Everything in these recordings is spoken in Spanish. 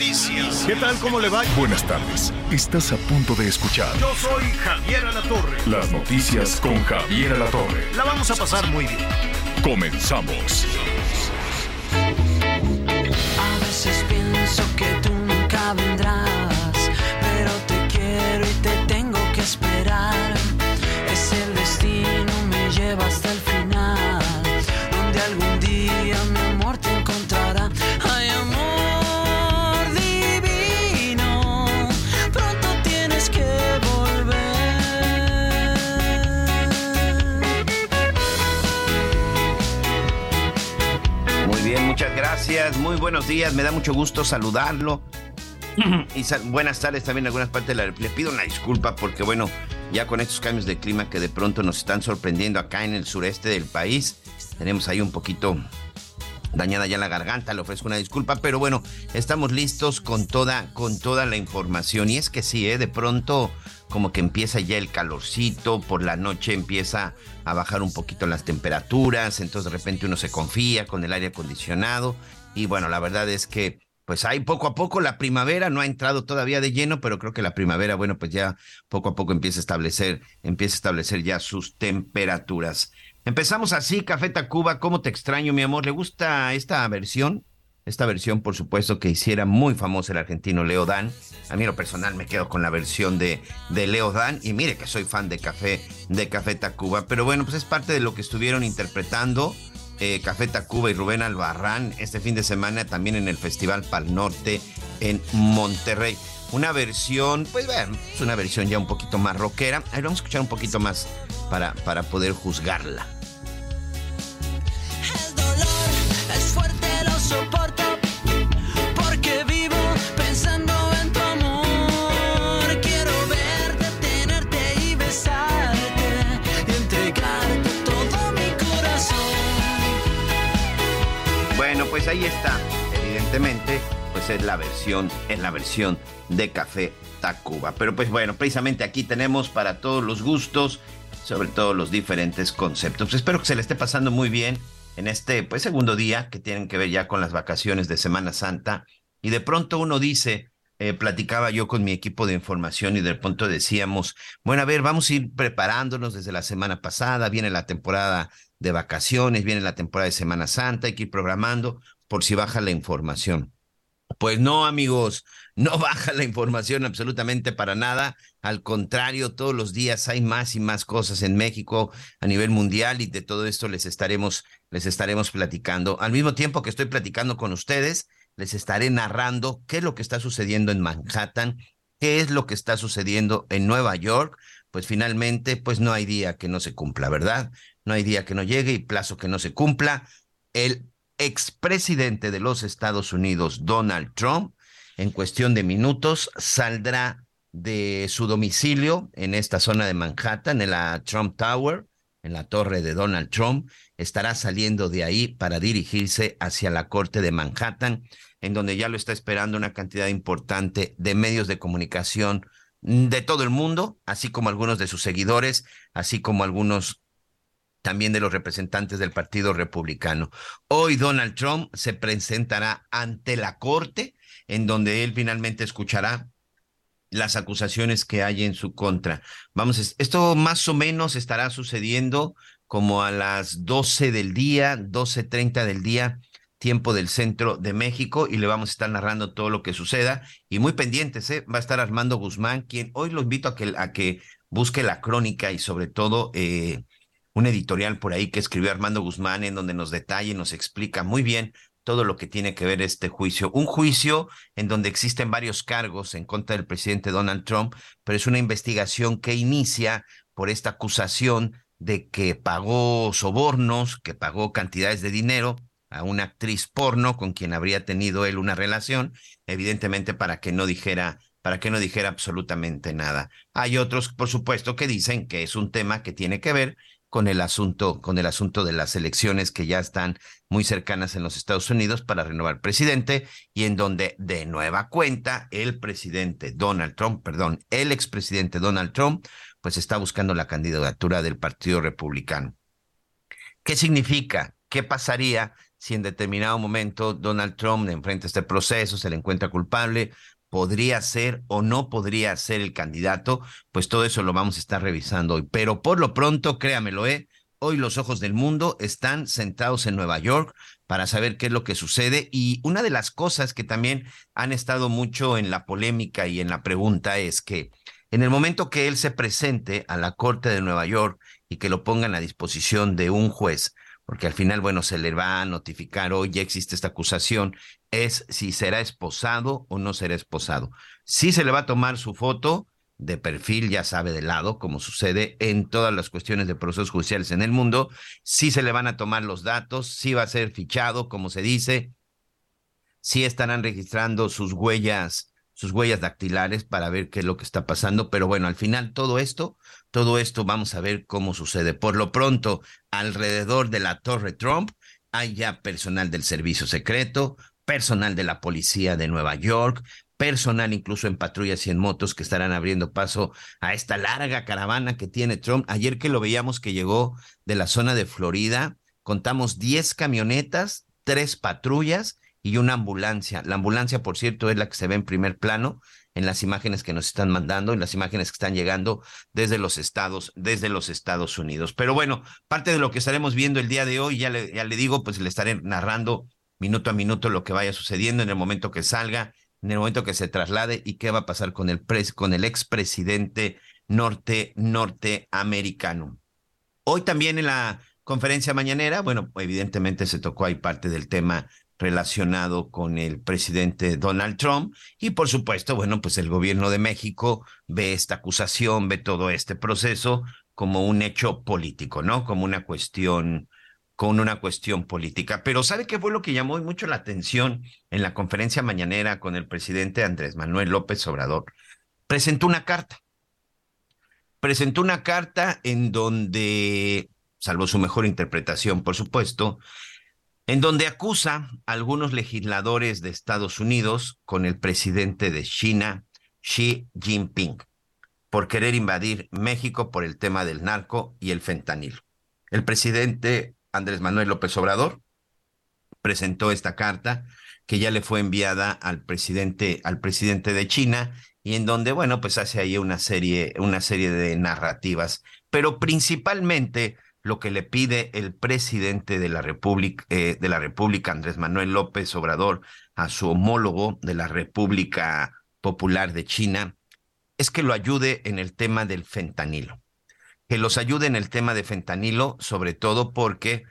Noticias. ¿Qué tal? ¿Cómo le va? Buenas tardes. Estás a punto de escuchar Yo soy Javier Alatorre. las noticias con Javier Alatorre. La vamos a pasar muy bien. Comenzamos. A veces pienso que tú nunca vendrás, pero te quiero y te tengo que esperar. Gracias. Muy buenos días. Me da mucho gusto saludarlo. Y sal- buenas tardes también en algunas partes de la Le pido una disculpa porque, bueno, ya con estos cambios de clima que de pronto nos están sorprendiendo acá en el sureste del país, tenemos ahí un poquito dañada ya la garganta, le ofrezco una disculpa, pero bueno, estamos listos con toda, con toda la información. Y es que sí, ¿eh? de pronto como que empieza ya el calorcito, por la noche empieza a bajar un poquito las temperaturas, entonces de repente uno se confía con el aire acondicionado. Y bueno, la verdad es que pues hay poco a poco la primavera, no ha entrado todavía de lleno, pero creo que la primavera, bueno, pues ya poco a poco empieza a establecer, empieza a establecer ya sus temperaturas. Empezamos así, Café Tacuba, ¿cómo te extraño, mi amor? ¿Le gusta esta versión? Esta versión, por supuesto, que hiciera muy famoso el argentino Leo Dan. A mí, lo personal, me quedo con la versión de, de Leo Dan. Y mire que soy fan de Café, de Café Tacuba. Pero bueno, pues es parte de lo que estuvieron interpretando eh, Café Tacuba y Rubén Albarrán este fin de semana también en el Festival Pal Norte en Monterrey. Una versión, pues vean, es una versión ya un poquito más rockera. Ahí vamos a escuchar un poquito más para, para poder juzgarla. El dolor es fuerte, lo soporto. Pues ahí está. Evidentemente, pues es la versión, es la versión de Café Tacuba. Pero pues bueno, precisamente aquí tenemos para todos los gustos, sobre todo los diferentes conceptos. Espero que se le esté pasando muy bien en este pues segundo día que tienen que ver ya con las vacaciones de Semana Santa. Y de pronto uno dice, eh, platicaba yo con mi equipo de información y de pronto decíamos, bueno, a ver, vamos a ir preparándonos desde la semana pasada, viene la temporada de vacaciones, viene la temporada de Semana Santa, hay que ir programando por si baja la información. Pues no, amigos, no baja la información absolutamente para nada. Al contrario, todos los días hay más y más cosas en México a nivel mundial y de todo esto les estaremos, les estaremos platicando. Al mismo tiempo que estoy platicando con ustedes, les estaré narrando qué es lo que está sucediendo en Manhattan, qué es lo que está sucediendo en Nueva York. Pues finalmente, pues no hay día que no se cumpla, ¿verdad? No hay día que no llegue y plazo que no se cumpla. El expresidente de los Estados Unidos, Donald Trump, en cuestión de minutos saldrá de su domicilio en esta zona de Manhattan, en la Trump Tower, en la torre de Donald Trump, estará saliendo de ahí para dirigirse hacia la corte de Manhattan, en donde ya lo está esperando una cantidad importante de medios de comunicación de todo el mundo, así como algunos de sus seguidores, así como algunos también de los representantes del Partido Republicano. Hoy Donald Trump se presentará ante la corte, en donde él finalmente escuchará las acusaciones que hay en su contra. Vamos, es- esto más o menos estará sucediendo como a las 12 del día, 12.30 del día, tiempo del centro de México, y le vamos a estar narrando todo lo que suceda. Y muy pendientes, ¿eh? va a estar Armando Guzmán, quien hoy lo invito a que, a que busque la crónica y sobre todo eh, un editorial por ahí que escribió Armando Guzmán en donde nos detalla y nos explica muy bien todo lo que tiene que ver este juicio. Un juicio en donde existen varios cargos en contra del presidente Donald Trump, pero es una investigación que inicia por esta acusación de que pagó sobornos, que pagó cantidades de dinero a una actriz porno con quien habría tenido él una relación, evidentemente para que no dijera para que no dijera absolutamente nada. Hay otros, por supuesto, que dicen que es un tema que tiene que ver con el asunto, con el asunto de las elecciones que ya están muy cercanas en los Estados Unidos para renovar presidente y en donde de nueva cuenta el presidente Donald Trump, perdón, el expresidente Donald Trump, pues está buscando la candidatura del Partido Republicano. ¿Qué significa? ¿Qué pasaría si en determinado momento Donald Trump enfrenta este proceso, se le encuentra culpable, podría ser o no podría ser el candidato, pues todo eso lo vamos a estar revisando hoy. Pero por lo pronto, créamelo, ¿eh? Hoy los ojos del mundo están sentados en Nueva York para saber qué es lo que sucede. Y una de las cosas que también han estado mucho en la polémica y en la pregunta es que en el momento que él se presente a la Corte de Nueva York y que lo pongan a disposición de un juez, porque al final, bueno, se le va a notificar hoy, ya existe esta acusación, es si será esposado o no será esposado. Si se le va a tomar su foto de perfil, ya sabe, de lado, como sucede en todas las cuestiones de procesos judiciales en el mundo, si se le van a tomar los datos, si va a ser fichado, como se dice, si estarán registrando sus huellas sus huellas dactilares para ver qué es lo que está pasando. Pero bueno, al final todo esto, todo esto vamos a ver cómo sucede. Por lo pronto, alrededor de la Torre Trump hay ya personal del servicio secreto, personal de la policía de Nueva York, personal incluso en patrullas y en motos que estarán abriendo paso a esta larga caravana que tiene Trump. Ayer que lo veíamos que llegó de la zona de Florida, contamos 10 camionetas, tres patrullas y una ambulancia. La ambulancia, por cierto, es la que se ve en primer plano en las imágenes que nos están mandando, en las imágenes que están llegando desde los estados, desde los Estados Unidos. Pero bueno, parte de lo que estaremos viendo el día de hoy, ya le, ya le digo, pues le estaré narrando minuto a minuto lo que vaya sucediendo en el momento que salga, en el momento que se traslade y qué va a pasar con el pres, con el expresidente norte norteamericano. Hoy también en la conferencia mañanera, bueno, evidentemente se tocó ahí parte del tema relacionado con el presidente Donald Trump y por supuesto, bueno, pues el gobierno de México ve esta acusación, ve todo este proceso como un hecho político, ¿no? Como una cuestión con una cuestión política. Pero ¿sabe qué fue lo que llamó mucho la atención en la conferencia mañanera con el presidente Andrés Manuel López Obrador? Presentó una carta. Presentó una carta en donde, salvo su mejor interpretación, por supuesto, en donde acusa a algunos legisladores de Estados Unidos con el presidente de China, Xi Jinping, por querer invadir México por el tema del narco y el fentanilo. El presidente Andrés Manuel López Obrador presentó esta carta que ya le fue enviada al presidente al presidente de China y en donde bueno, pues hace ahí una serie una serie de narrativas, pero principalmente lo que le pide el presidente de la República, eh, de la República, Andrés Manuel López Obrador, a su homólogo de la República Popular de China, es que lo ayude en el tema del fentanilo. Que los ayude en el tema de fentanilo, sobre todo porque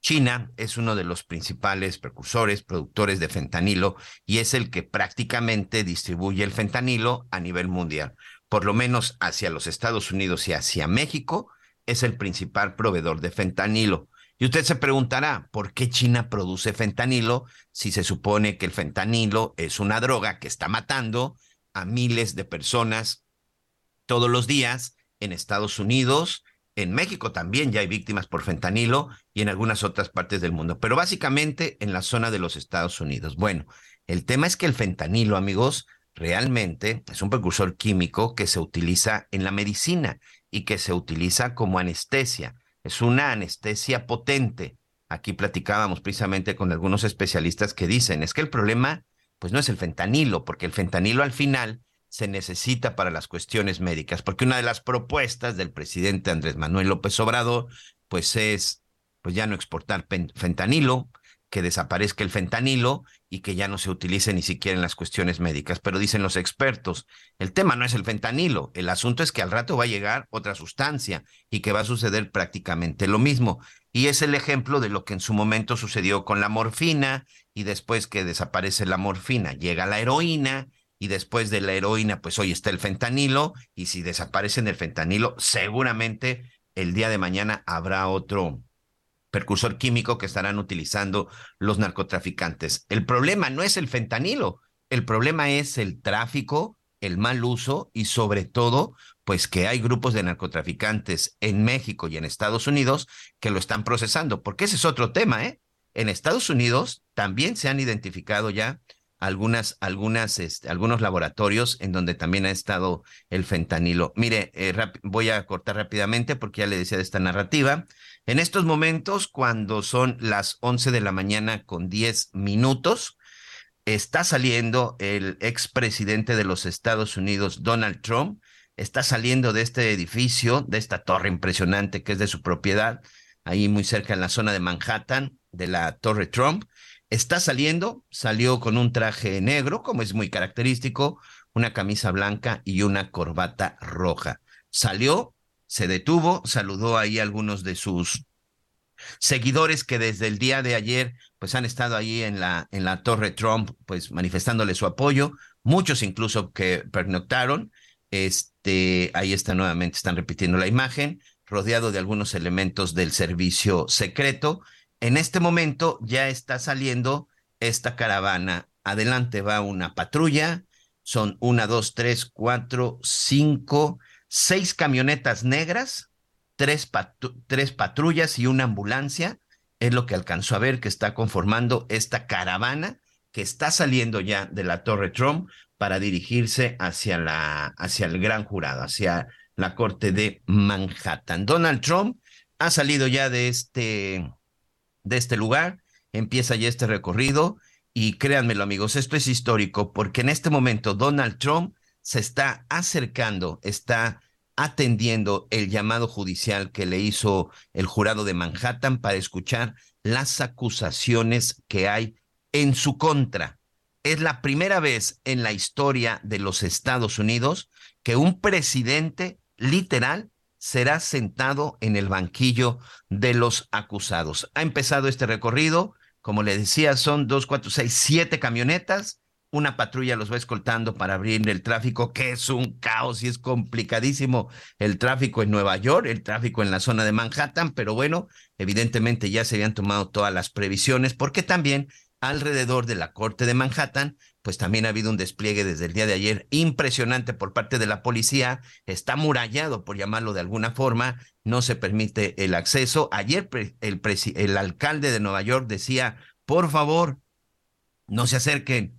China es uno de los principales precursores, productores de fentanilo, y es el que prácticamente distribuye el fentanilo a nivel mundial, por lo menos hacia los Estados Unidos y hacia México es el principal proveedor de fentanilo. Y usted se preguntará, ¿por qué China produce fentanilo si se supone que el fentanilo es una droga que está matando a miles de personas todos los días en Estados Unidos, en México también ya hay víctimas por fentanilo y en algunas otras partes del mundo, pero básicamente en la zona de los Estados Unidos. Bueno, el tema es que el fentanilo, amigos, realmente es un precursor químico que se utiliza en la medicina y que se utiliza como anestesia. Es una anestesia potente. Aquí platicábamos precisamente con algunos especialistas que dicen, es que el problema pues no es el fentanilo, porque el fentanilo al final se necesita para las cuestiones médicas, porque una de las propuestas del presidente Andrés Manuel López Obrador pues es pues ya no exportar fentanilo, que desaparezca el fentanilo y que ya no se utilice ni siquiera en las cuestiones médicas. Pero dicen los expertos, el tema no es el fentanilo, el asunto es que al rato va a llegar otra sustancia y que va a suceder prácticamente lo mismo. Y es el ejemplo de lo que en su momento sucedió con la morfina y después que desaparece la morfina, llega la heroína y después de la heroína, pues hoy está el fentanilo y si desaparece el fentanilo, seguramente el día de mañana habrá otro precursor químico que estarán utilizando los narcotraficantes. El problema no es el fentanilo, el problema es el tráfico, el mal uso y sobre todo, pues que hay grupos de narcotraficantes en México y en Estados Unidos que lo están procesando, porque ese es otro tema, ¿eh? En Estados Unidos también se han identificado ya algunas, algunas, este, algunos laboratorios en donde también ha estado el fentanilo. Mire, eh, voy a cortar rápidamente porque ya le decía de esta narrativa. En estos momentos, cuando son las 11 de la mañana con 10 minutos, está saliendo el expresidente de los Estados Unidos, Donald Trump, está saliendo de este edificio, de esta torre impresionante que es de su propiedad, ahí muy cerca en la zona de Manhattan, de la Torre Trump. Está saliendo, salió con un traje negro, como es muy característico, una camisa blanca y una corbata roja. Salió, se detuvo, saludó ahí a algunos de sus seguidores que desde el día de ayer pues han estado ahí en la en la Torre Trump pues manifestándole su apoyo, muchos incluso que pernoctaron, este ahí está nuevamente están repitiendo la imagen, rodeado de algunos elementos del servicio secreto. En este momento ya está saliendo esta caravana. Adelante va una patrulla, son una, dos, tres, cuatro, cinco, seis camionetas negras, tres, tres patrullas y una ambulancia. Es lo que alcanzó a ver que está conformando esta caravana que está saliendo ya de la Torre Trump para dirigirse hacia, la, hacia el gran jurado, hacia la corte de Manhattan. Donald Trump ha salido ya de este, de este lugar, empieza ya este recorrido y créanmelo amigos, esto es histórico porque en este momento Donald Trump se está acercando, está atendiendo el llamado judicial que le hizo el jurado de Manhattan para escuchar las acusaciones que hay en su contra. Es la primera vez en la historia de los Estados Unidos que un presidente literal será sentado en el banquillo de los acusados. Ha empezado este recorrido, como le decía, son dos, cuatro, seis, siete camionetas una patrulla los va escoltando para abrir el tráfico, que es un caos y es complicadísimo el tráfico en Nueva York, el tráfico en la zona de Manhattan, pero bueno, evidentemente ya se habían tomado todas las previsiones, porque también alrededor de la corte de Manhattan, pues también ha habido un despliegue desde el día de ayer impresionante por parte de la policía, está murallado, por llamarlo de alguna forma, no se permite el acceso. Ayer el, el alcalde de Nueva York decía, por favor, no se acerquen,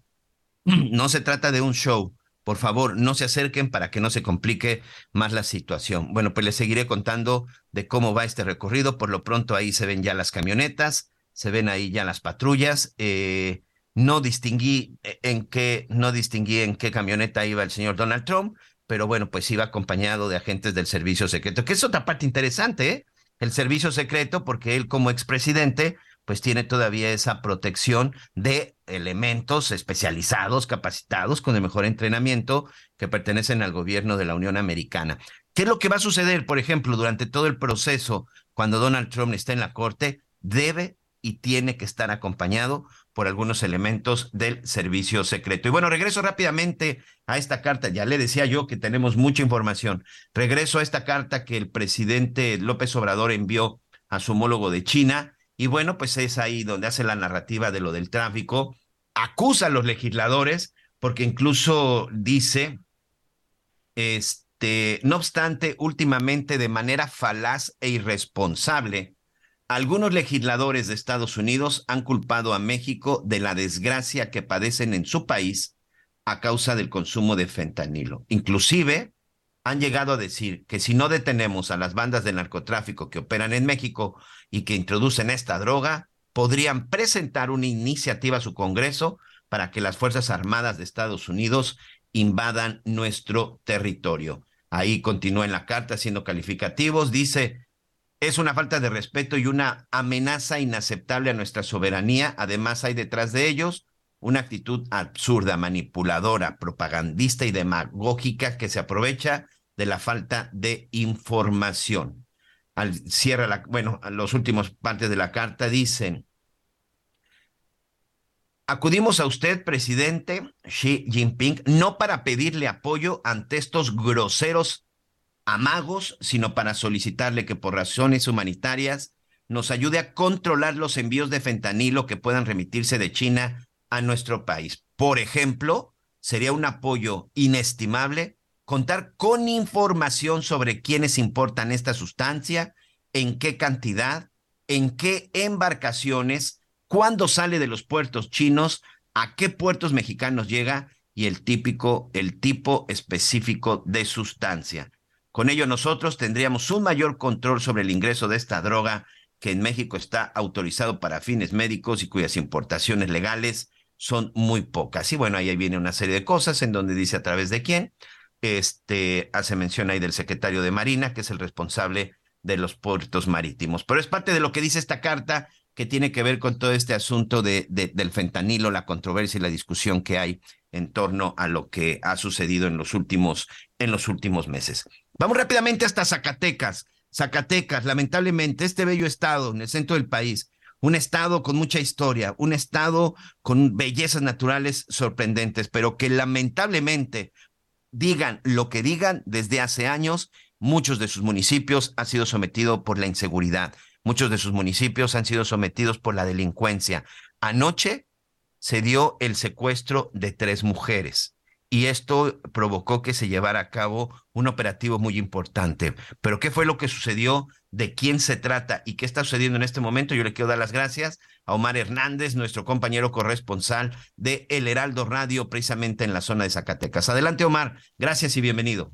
no se trata de un show. Por favor, no se acerquen para que no se complique más la situación. Bueno, pues les seguiré contando de cómo va este recorrido. Por lo pronto ahí se ven ya las camionetas, se ven ahí ya las patrullas. Eh, no distinguí eh, en qué, no distinguí en qué camioneta iba el señor Donald Trump, pero bueno, pues iba acompañado de agentes del servicio secreto, que es otra parte interesante, ¿eh? El servicio secreto, porque él como expresidente pues tiene todavía esa protección de elementos especializados, capacitados, con el mejor entrenamiento que pertenecen al gobierno de la Unión Americana. ¿Qué es lo que va a suceder, por ejemplo, durante todo el proceso cuando Donald Trump está en la corte? Debe y tiene que estar acompañado por algunos elementos del servicio secreto. Y bueno, regreso rápidamente a esta carta. Ya le decía yo que tenemos mucha información. Regreso a esta carta que el presidente López Obrador envió a su homólogo de China y bueno, pues es ahí donde hace la narrativa de lo del tráfico, acusa a los legisladores, porque incluso dice, este, no obstante, últimamente de manera falaz e irresponsable, algunos legisladores de Estados Unidos han culpado a México de la desgracia que padecen en su país a causa del consumo de fentanilo. Inclusive han llegado a decir que si no detenemos a las bandas de narcotráfico que operan en México y que introducen esta droga, podrían presentar una iniciativa a su Congreso para que las Fuerzas Armadas de Estados Unidos invadan nuestro territorio. Ahí continúa en la carta siendo calificativos, dice, es una falta de respeto y una amenaza inaceptable a nuestra soberanía. Además, hay detrás de ellos una actitud absurda, manipuladora, propagandista y demagógica que se aprovecha de la falta de información. Al, cierra la, bueno, los últimos partes de la carta dicen, acudimos a usted, presidente Xi Jinping, no para pedirle apoyo ante estos groseros amagos, sino para solicitarle que por razones humanitarias nos ayude a controlar los envíos de fentanilo que puedan remitirse de China a nuestro país. Por ejemplo, sería un apoyo inestimable contar con información sobre quiénes importan esta sustancia, en qué cantidad, en qué embarcaciones, cuándo sale de los puertos chinos, a qué puertos mexicanos llega y el típico, el tipo específico de sustancia. Con ello nosotros tendríamos un mayor control sobre el ingreso de esta droga que en México está autorizado para fines médicos y cuyas importaciones legales son muy pocas. Y bueno, ahí viene una serie de cosas en donde dice a través de quién. Este hace mención ahí del secretario de Marina, que es el responsable de los puertos marítimos. Pero es parte de lo que dice esta carta que tiene que ver con todo este asunto de, del fentanilo, la controversia y la discusión que hay en torno a lo que ha sucedido en los últimos, en los últimos meses. Vamos rápidamente hasta Zacatecas. Zacatecas, lamentablemente, este bello estado en el centro del país, un estado con mucha historia, un estado con bellezas naturales sorprendentes, pero que lamentablemente digan lo que digan desde hace años, muchos de sus municipios han sido sometidos por la inseguridad, muchos de sus municipios han sido sometidos por la delincuencia. Anoche se dio el secuestro de tres mujeres y esto provocó que se llevara a cabo un operativo muy importante. Pero ¿qué fue lo que sucedió? ¿De quién se trata y qué está sucediendo en este momento? Yo le quiero dar las gracias a Omar Hernández, nuestro compañero corresponsal de El Heraldo Radio, precisamente en la zona de Zacatecas. Adelante, Omar. Gracias y bienvenido.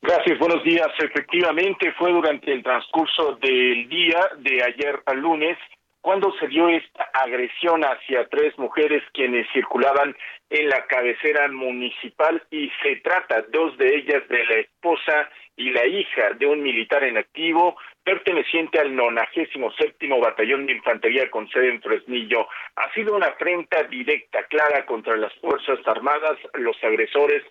Gracias, buenos días. Efectivamente, fue durante el transcurso del día de ayer al lunes cuando se dio esta agresión hacia tres mujeres quienes circulaban en la cabecera municipal y se trata dos de ellas de la esposa y la hija de un militar en activo perteneciente al 97 Batallón de Infantería con sede en Fresnillo. Ha sido una afrenta directa, clara contra las Fuerzas Armadas. Los agresores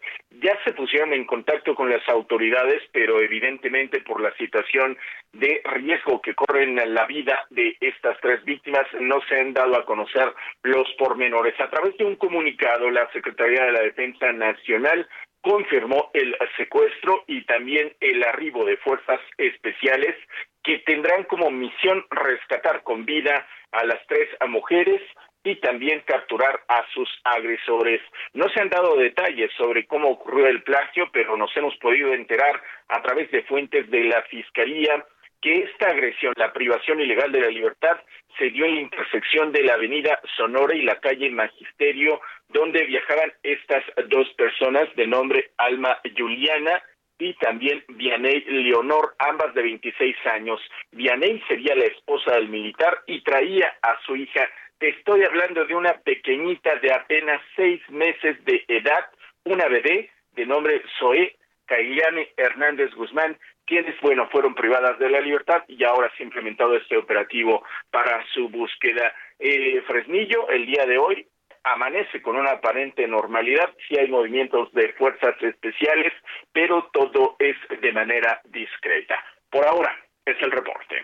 ya se pusieron en contacto con las autoridades, pero evidentemente por la situación de riesgo que corren la vida de estas tres víctimas no se han dado a conocer los pormenores. A través de un comunicado, la Secretaría de la Defensa Nacional confirmó el secuestro y también el arribo de fuerzas especiales que tendrán como misión rescatar con vida a las tres mujeres y también capturar a sus agresores. No se han dado detalles sobre cómo ocurrió el plagio, pero nos hemos podido enterar a través de fuentes de la Fiscalía que esta agresión, la privación ilegal de la libertad, se dio en la intersección de la avenida Sonora y la calle Magisterio, donde viajaban estas dos personas de nombre Alma Juliana y también Vianey Leonor, ambas de 26 años. Vianey sería la esposa del militar y traía a su hija. Te estoy hablando de una pequeñita de apenas seis meses de edad, una bebé de nombre Zoe Caillane Hernández Guzmán, quienes, bueno, fueron privadas de la libertad y ahora se ha implementado este operativo para su búsqueda. Eh, Fresnillo, el día de hoy, amanece con una aparente normalidad, sí hay movimientos de fuerzas especiales, pero todo es de manera discreta. Por ahora, es el reporte.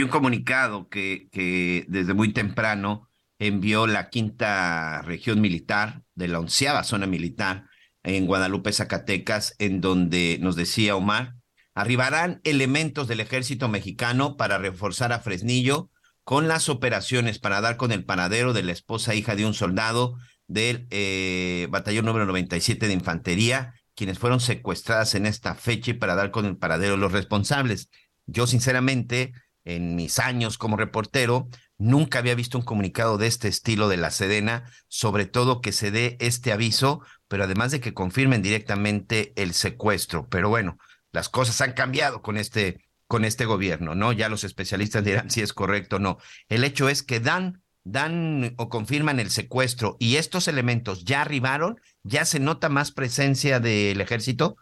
Un comunicado que, que desde muy temprano envió la quinta región militar de la onceava zona militar en Guadalupe, Zacatecas, en donde nos decía Omar, arribarán elementos del ejército mexicano para reforzar a Fresnillo con las operaciones para dar con el paradero de la esposa hija de un soldado del eh, batallón número 97 de infantería, quienes fueron secuestradas en esta fecha y para dar con el paradero de los responsables. Yo sinceramente, en mis años como reportero, nunca había visto un comunicado de este estilo de la Sedena, sobre todo que se dé este aviso, pero además de que confirmen directamente el secuestro. Pero bueno, las cosas han cambiado con este, con este gobierno, ¿no? Ya los especialistas dirán si es correcto o no. El hecho es que dan, dan o confirman el secuestro y estos elementos ya arribaron, ya se nota más presencia del ejército.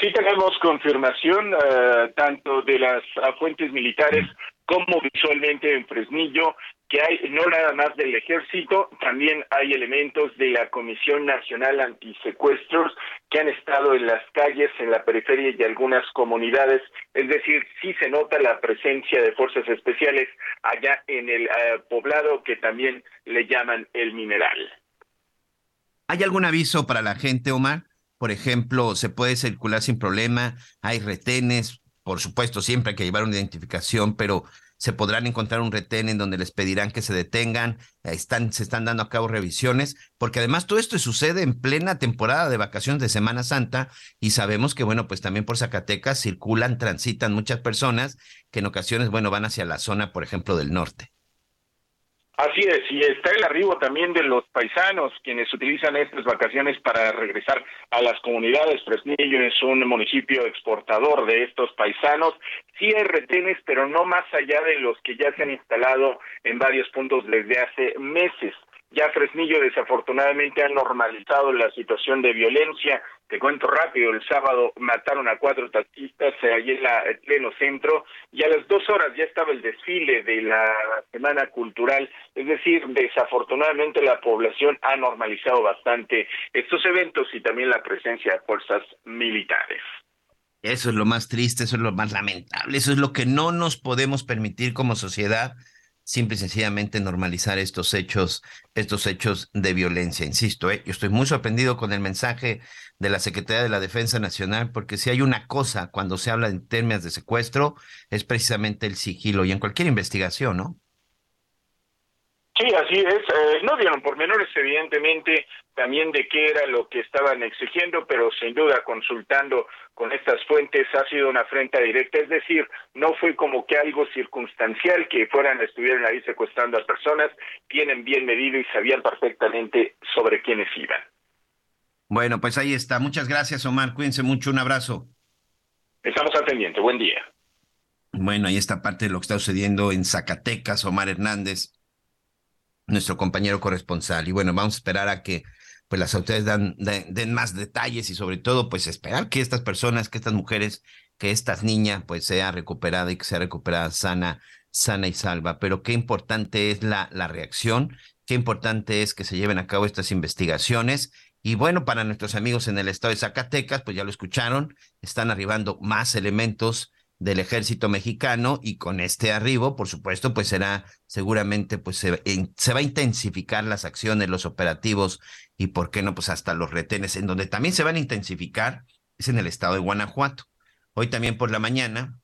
Sí tenemos confirmación uh, tanto de las fuentes militares como visualmente en Fresnillo que hay no nada más del ejército, también hay elementos de la Comisión Nacional Antisecuestros que han estado en las calles, en la periferia y algunas comunidades, es decir, sí se nota la presencia de fuerzas especiales allá en el uh, poblado que también le llaman el mineral. ¿Hay algún aviso para la gente, Omar? Por ejemplo, ¿se puede circular sin problema? ¿Hay retenes? por supuesto, siempre hay que llevar una identificación, pero se podrán encontrar un retén en donde les pedirán que se detengan, están, se están dando a cabo revisiones, porque además todo esto sucede en plena temporada de vacaciones de Semana Santa y sabemos que, bueno, pues también por Zacatecas circulan, transitan muchas personas que en ocasiones, bueno, van hacia la zona, por ejemplo, del norte. Así es, y está el arribo también de los paisanos, quienes utilizan estas vacaciones para regresar a las comunidades. Fresnillo es un municipio exportador de estos paisanos. Sí hay retenes, pero no más allá de los que ya se han instalado en varios puntos desde hace meses. Ya Fresnillo desafortunadamente ha normalizado la situación de violencia. Te cuento rápido, el sábado mataron a cuatro taxistas allí en la pleno centro y a las dos horas ya estaba el desfile de la Semana Cultural. Es decir, desafortunadamente la población ha normalizado bastante estos eventos y también la presencia de fuerzas militares. Eso es lo más triste, eso es lo más lamentable, eso es lo que no nos podemos permitir como sociedad simple y sencillamente normalizar estos hechos, estos hechos de violencia. Insisto, ¿eh? yo estoy muy sorprendido con el mensaje de la Secretaría de la Defensa Nacional, porque si hay una cosa cuando se habla en términos de secuestro, es precisamente el sigilo y en cualquier investigación, ¿no? Sí, así es. Eh, no dieron por menores, evidentemente, también de qué era lo que estaban exigiendo, pero sin duda consultando con estas fuentes ha sido una afrenta directa. Es decir, no fue como que algo circunstancial que fueran, estuvieran ahí secuestrando a personas, tienen bien medido y sabían perfectamente sobre quiénes iban. Bueno, pues ahí está. Muchas gracias, Omar. Cuídense mucho. Un abrazo. Estamos al pendiente. Buen día. Bueno, ahí está parte de lo que está sucediendo en Zacatecas, Omar Hernández nuestro compañero corresponsal. Y bueno, vamos a esperar a que pues las autoridades den, más detalles y sobre todo pues esperar que estas personas, que estas mujeres, que estas niñas pues sea recuperada y que sea recuperada sana, sana y salva. Pero qué importante es la, la reacción, qué importante es que se lleven a cabo estas investigaciones. Y bueno, para nuestros amigos en el estado de Zacatecas, pues ya lo escucharon, están arribando más elementos del ejército mexicano y con este arribo, por supuesto, pues será seguramente, pues se, va a intensificar las acciones, los operativos y, ¿por qué no? Pues hasta los retenes, en donde también se van a intensificar, es en el estado de Guanajuato. Hoy también por la mañana,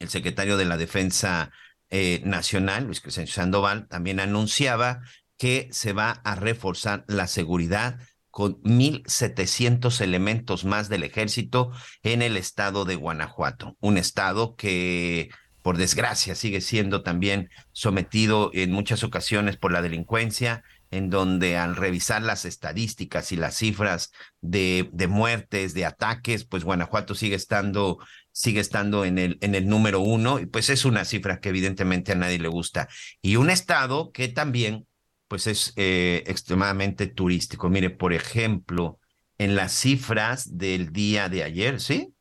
el secretario de la Defensa eh, Nacional, Luis Crescencio Sandoval, también anunciaba que se va a reforzar la seguridad con 1.700 elementos más del ejército en el estado de Guanajuato, un estado que por desgracia sigue siendo también sometido en muchas ocasiones por la delincuencia, en donde al revisar las estadísticas y las cifras de, de muertes, de ataques, pues Guanajuato sigue estando, sigue estando en el, en el número uno, y pues es una cifra que evidentemente a nadie le gusta. Y un estado que también pues es eh, extremadamente turístico. Mire, por ejemplo, en las cifras del día de ayer, ¿sí?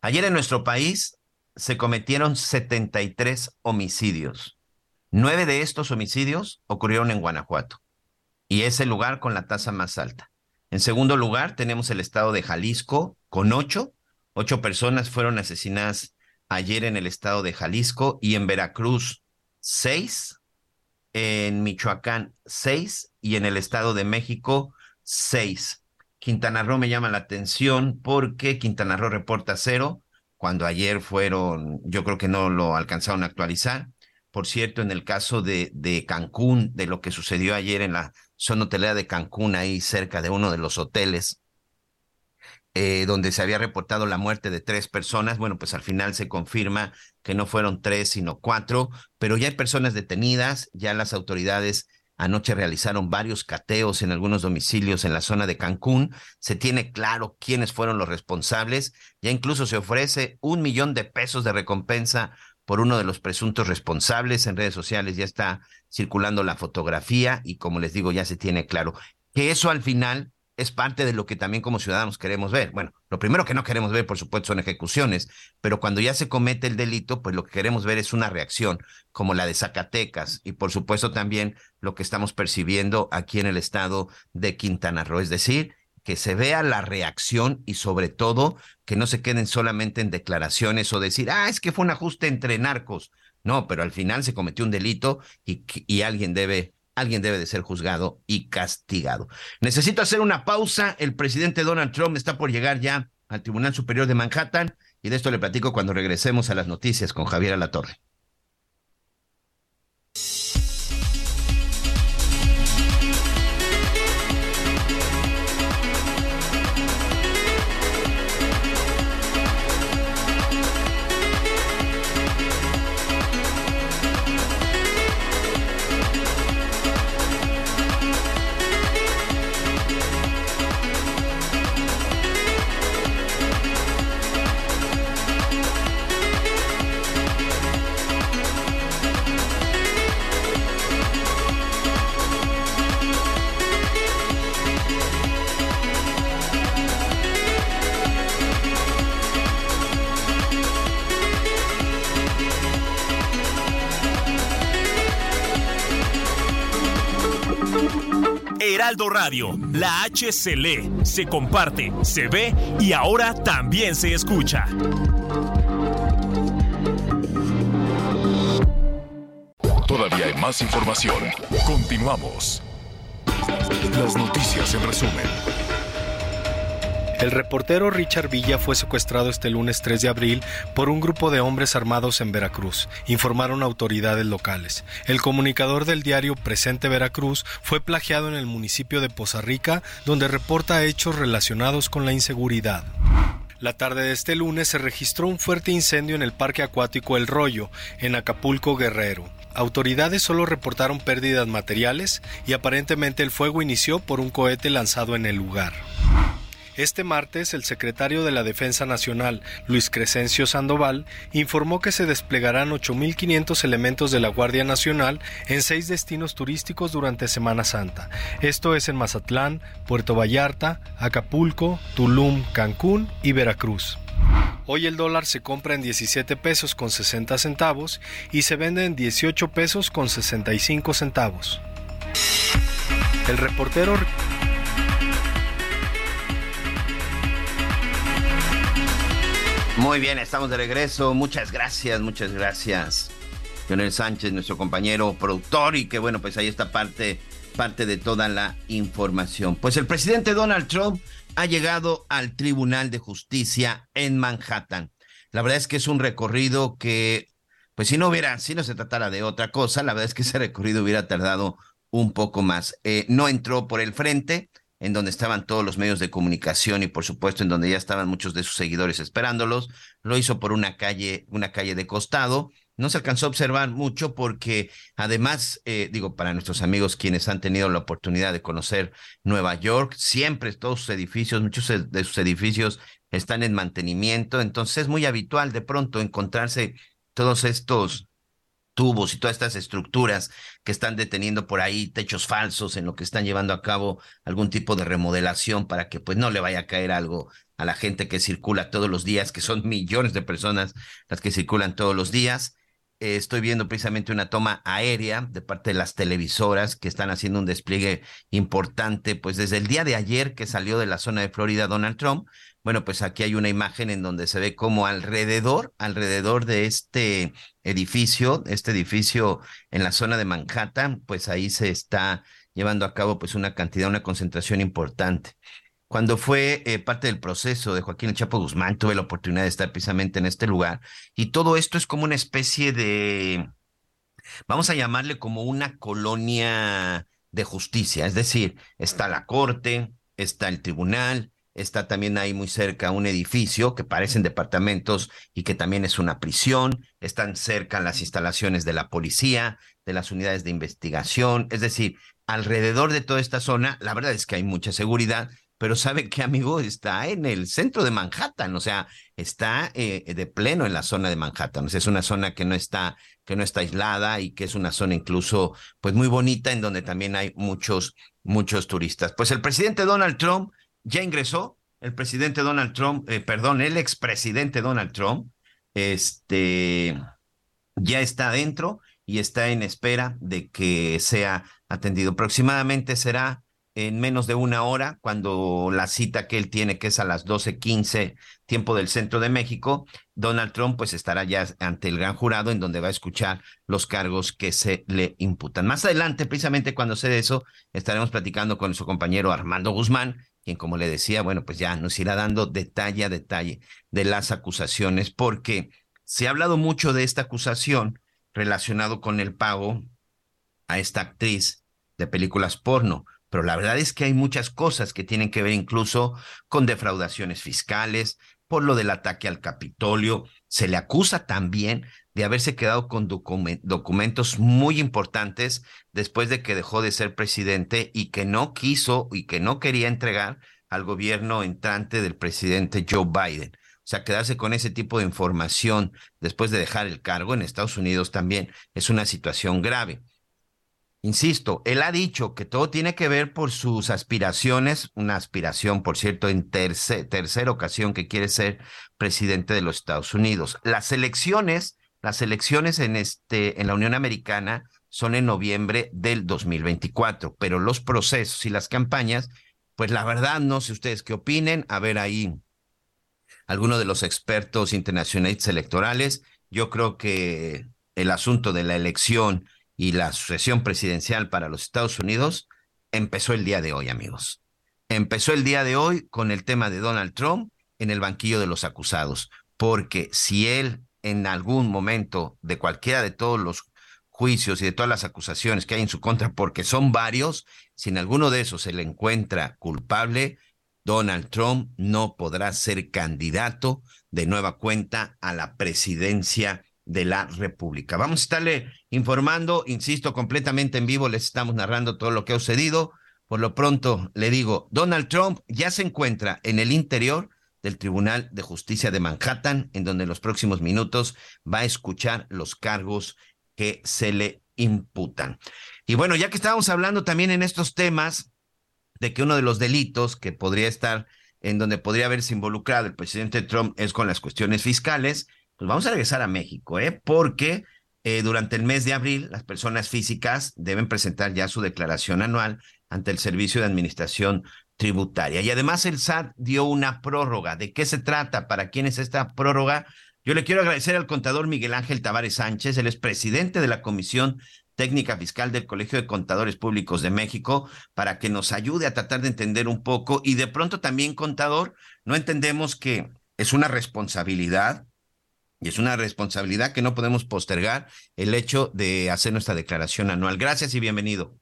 Ayer en nuestro país se cometieron 73 homicidios. Nueve de estos homicidios ocurrieron en Guanajuato y es el lugar con la tasa más alta. En segundo lugar, tenemos el estado de Jalisco con ocho. Ocho personas fueron asesinadas ayer en el estado de Jalisco y en Veracruz seis en Michoacán seis y en el Estado de México seis. Quintana Roo me llama la atención porque Quintana Roo reporta cero, cuando ayer fueron, yo creo que no lo alcanzaron a actualizar. Por cierto, en el caso de, de Cancún, de lo que sucedió ayer en la zona hotelera de Cancún, ahí cerca de uno de los hoteles, eh, donde se había reportado la muerte de tres personas. Bueno, pues al final se confirma que no fueron tres, sino cuatro, pero ya hay personas detenidas, ya las autoridades anoche realizaron varios cateos en algunos domicilios en la zona de Cancún, se tiene claro quiénes fueron los responsables, ya incluso se ofrece un millón de pesos de recompensa por uno de los presuntos responsables. En redes sociales ya está circulando la fotografía y como les digo, ya se tiene claro que eso al final es parte de lo que también como ciudadanos queremos ver. Bueno, lo primero que no queremos ver, por supuesto, son ejecuciones, pero cuando ya se comete el delito, pues lo que queremos ver es una reacción como la de Zacatecas y por supuesto también lo que estamos percibiendo aquí en el estado de Quintana Roo, es decir, que se vea la reacción y sobre todo que no se queden solamente en declaraciones o decir, ah, es que fue un ajuste entre narcos. No, pero al final se cometió un delito y, y alguien debe alguien debe de ser juzgado y castigado. Necesito hacer una pausa. El presidente Donald Trump está por llegar ya al Tribunal Superior de Manhattan Y de esto le platico cuando regresemos a las noticias con Javier Alatorre. Heraldo Radio, la H se lee, se comparte, se ve y ahora también se escucha. Todavía hay más información. Continuamos. Las noticias en resumen. El reportero Richard Villa fue secuestrado este lunes 3 de abril por un grupo de hombres armados en Veracruz, informaron autoridades locales. El comunicador del diario Presente Veracruz fue plagiado en el municipio de Poza Rica, donde reporta hechos relacionados con la inseguridad. La tarde de este lunes se registró un fuerte incendio en el Parque Acuático El Rollo, en Acapulco, Guerrero. Autoridades solo reportaron pérdidas materiales y aparentemente el fuego inició por un cohete lanzado en el lugar. Este martes, el secretario de la Defensa Nacional, Luis Crescencio Sandoval, informó que se desplegarán 8.500 elementos de la Guardia Nacional en seis destinos turísticos durante Semana Santa. Esto es en Mazatlán, Puerto Vallarta, Acapulco, Tulum, Cancún y Veracruz. Hoy el dólar se compra en 17 pesos con 60 centavos y se vende en 18 pesos con 65 centavos. El reportero Muy bien, estamos de regreso. Muchas gracias, muchas gracias. Leonel Sánchez, nuestro compañero productor, y que bueno, pues ahí está parte, parte de toda la información. Pues el presidente Donald Trump ha llegado al Tribunal de Justicia en Manhattan. La verdad es que es un recorrido que, pues si no hubiera, si no se tratara de otra cosa, la verdad es que ese recorrido hubiera tardado un poco más. Eh, no entró por el frente, en donde estaban todos los medios de comunicación y por supuesto en donde ya estaban muchos de sus seguidores esperándolos. Lo hizo por una calle, una calle de costado. No se alcanzó a observar mucho porque además, eh, digo, para nuestros amigos quienes han tenido la oportunidad de conocer Nueva York, siempre todos sus edificios, muchos de sus edificios están en mantenimiento, entonces es muy habitual de pronto encontrarse todos estos tubos y todas estas estructuras que están deteniendo por ahí, techos falsos en lo que están llevando a cabo algún tipo de remodelación para que pues no le vaya a caer algo a la gente que circula todos los días, que son millones de personas las que circulan todos los días. Eh, estoy viendo precisamente una toma aérea de parte de las televisoras que están haciendo un despliegue importante, pues desde el día de ayer que salió de la zona de Florida Donald Trump, bueno, pues aquí hay una imagen en donde se ve como alrededor, alrededor de este edificio, este edificio en la zona de Manhattan, pues ahí se está llevando a cabo pues una cantidad, una concentración importante. Cuando fue eh, parte del proceso de Joaquín El Chapo Guzmán, tuve la oportunidad de estar precisamente en este lugar y todo esto es como una especie de, vamos a llamarle como una colonia de justicia, es decir, está la corte, está el tribunal, Está también ahí muy cerca un edificio que parecen departamentos y que también es una prisión. Están cerca las instalaciones de la policía, de las unidades de investigación. Es decir, alrededor de toda esta zona, la verdad es que hay mucha seguridad, pero sabe que, amigo, está en el centro de Manhattan, o sea, está eh, de pleno en la zona de Manhattan. O sea, es una zona que no está, que no está aislada y que es una zona incluso, pues muy bonita, en donde también hay muchos, muchos turistas. Pues el presidente Donald Trump ya ingresó el presidente Donald Trump, eh, perdón, el expresidente Donald Trump, este, ya está adentro y está en espera de que sea atendido. Aproximadamente será en menos de una hora, cuando la cita que él tiene, que es a las 12:15 tiempo del centro de México, Donald Trump pues estará ya ante el gran jurado en donde va a escuchar los cargos que se le imputan. Más adelante, precisamente cuando se eso, estaremos platicando con su compañero Armando Guzmán, quien como le decía, bueno, pues ya nos irá dando detalle a detalle de las acusaciones, porque se ha hablado mucho de esta acusación relacionado con el pago a esta actriz de películas porno, pero la verdad es que hay muchas cosas que tienen que ver incluso con defraudaciones fiscales, por lo del ataque al Capitolio. Se le acusa también de haberse quedado con documentos muy importantes después de que dejó de ser presidente y que no quiso y que no quería entregar al gobierno entrante del presidente Joe Biden. O sea, quedarse con ese tipo de información después de dejar el cargo en Estados Unidos también es una situación grave. Insisto, él ha dicho que todo tiene que ver por sus aspiraciones, una aspiración, por cierto, en tercera ocasión que quiere ser presidente de los Estados Unidos. Las elecciones, las elecciones en, este, en la Unión Americana son en noviembre del 2024, pero los procesos y las campañas, pues la verdad, no sé ustedes qué opinen, a ver ahí algunos de los expertos internacionales electorales, yo creo que el asunto de la elección y la sucesión presidencial para los Estados Unidos empezó el día de hoy, amigos. Empezó el día de hoy con el tema de Donald Trump en el banquillo de los acusados, porque si él en algún momento de cualquiera de todos los juicios y de todas las acusaciones que hay en su contra, porque son varios, si en alguno de esos se le encuentra culpable, Donald Trump no podrá ser candidato de nueva cuenta a la presidencia de la República. Vamos a estarle informando, insisto, completamente en vivo, les estamos narrando todo lo que ha sucedido. Por lo pronto, le digo, Donald Trump ya se encuentra en el interior del Tribunal de Justicia de Manhattan, en donde en los próximos minutos va a escuchar los cargos que se le imputan. Y bueno, ya que estábamos hablando también en estos temas de que uno de los delitos que podría estar en donde podría haberse involucrado el presidente Trump es con las cuestiones fiscales, pues vamos a regresar a México, ¿eh? Porque eh, durante el mes de abril las personas físicas deben presentar ya su declaración anual ante el Servicio de Administración Tributaria. Y además el SAT dio una prórroga. ¿De qué se trata? ¿Para quién es esta prórroga? Yo le quiero agradecer al contador Miguel Ángel Tavares Sánchez, él es presidente de la Comisión Técnica Fiscal del Colegio de Contadores Públicos de México, para que nos ayude a tratar de entender un poco. Y de pronto también, contador, no entendemos que es una responsabilidad y es una responsabilidad que no podemos postergar el hecho de hacer nuestra declaración anual. Gracias y bienvenido.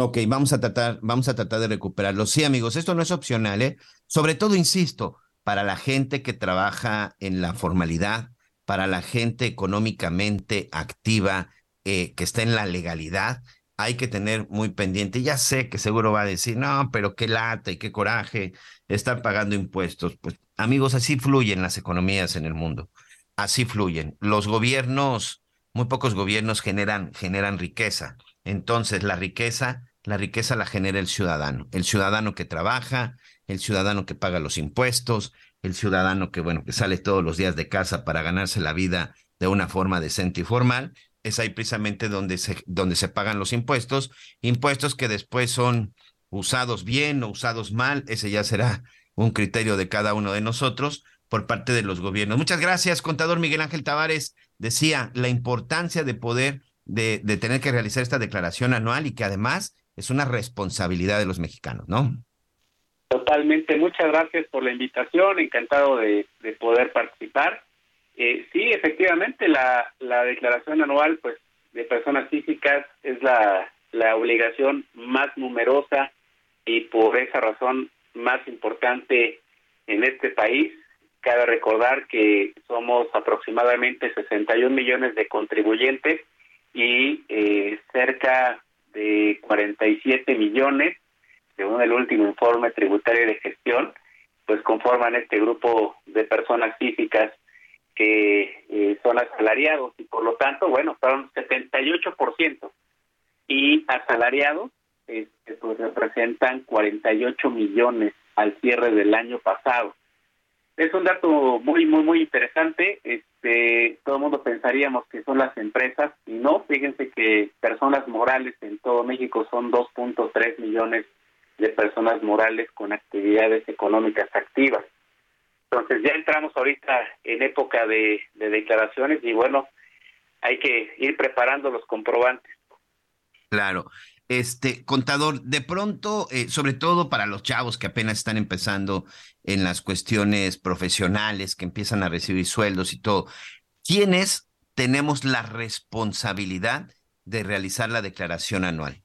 Ok, vamos a tratar, vamos a tratar de recuperarlo. Sí, amigos, esto no es opcional, ¿eh? Sobre todo, insisto, para la gente que trabaja en la formalidad, para la gente económicamente activa, eh, que está en la legalidad, hay que tener muy pendiente. Ya sé que seguro va a decir, no, pero qué lata y qué coraje estar pagando impuestos. Pues amigos, así fluyen las economías en el mundo. Así fluyen. Los gobiernos, muy pocos gobiernos generan, generan riqueza. Entonces, la riqueza, la riqueza la genera el ciudadano. El ciudadano que trabaja, el ciudadano que paga los impuestos, el ciudadano que, bueno, que sale todos los días de casa para ganarse la vida de una forma decente y formal es ahí precisamente donde se, donde se pagan los impuestos, impuestos que después son usados bien o usados mal, ese ya será un criterio de cada uno de nosotros por parte de los gobiernos. Muchas gracias, contador Miguel Ángel Tavares. Decía la importancia de poder, de, de tener que realizar esta declaración anual y que además es una responsabilidad de los mexicanos, ¿no? Totalmente. Muchas gracias por la invitación. Encantado de, de poder participar. Eh, sí, efectivamente, la, la declaración anual pues de personas físicas es la, la obligación más numerosa y por esa razón más importante en este país. Cabe recordar que somos aproximadamente 61 millones de contribuyentes y eh, cerca de 47 millones, según el último informe tributario de gestión, pues conforman este grupo de personas físicas que eh, son asalariados y por lo tanto, bueno, son 78% y asalariados este, pues representan 48 millones al cierre del año pasado. Es un dato muy, muy, muy interesante. Este, todo el mundo pensaríamos que son las empresas y no. Fíjense que personas morales en todo México son 2.3 millones de personas morales con actividades económicas activas. Entonces ya entramos ahorita en época de, declaraciones y bueno, hay que ir preparando los comprobantes. Claro. Este, contador, de pronto, eh, sobre todo para los chavos que apenas están empezando en las cuestiones profesionales, que empiezan a recibir sueldos y todo, ¿quiénes tenemos la responsabilidad de realizar la declaración anual?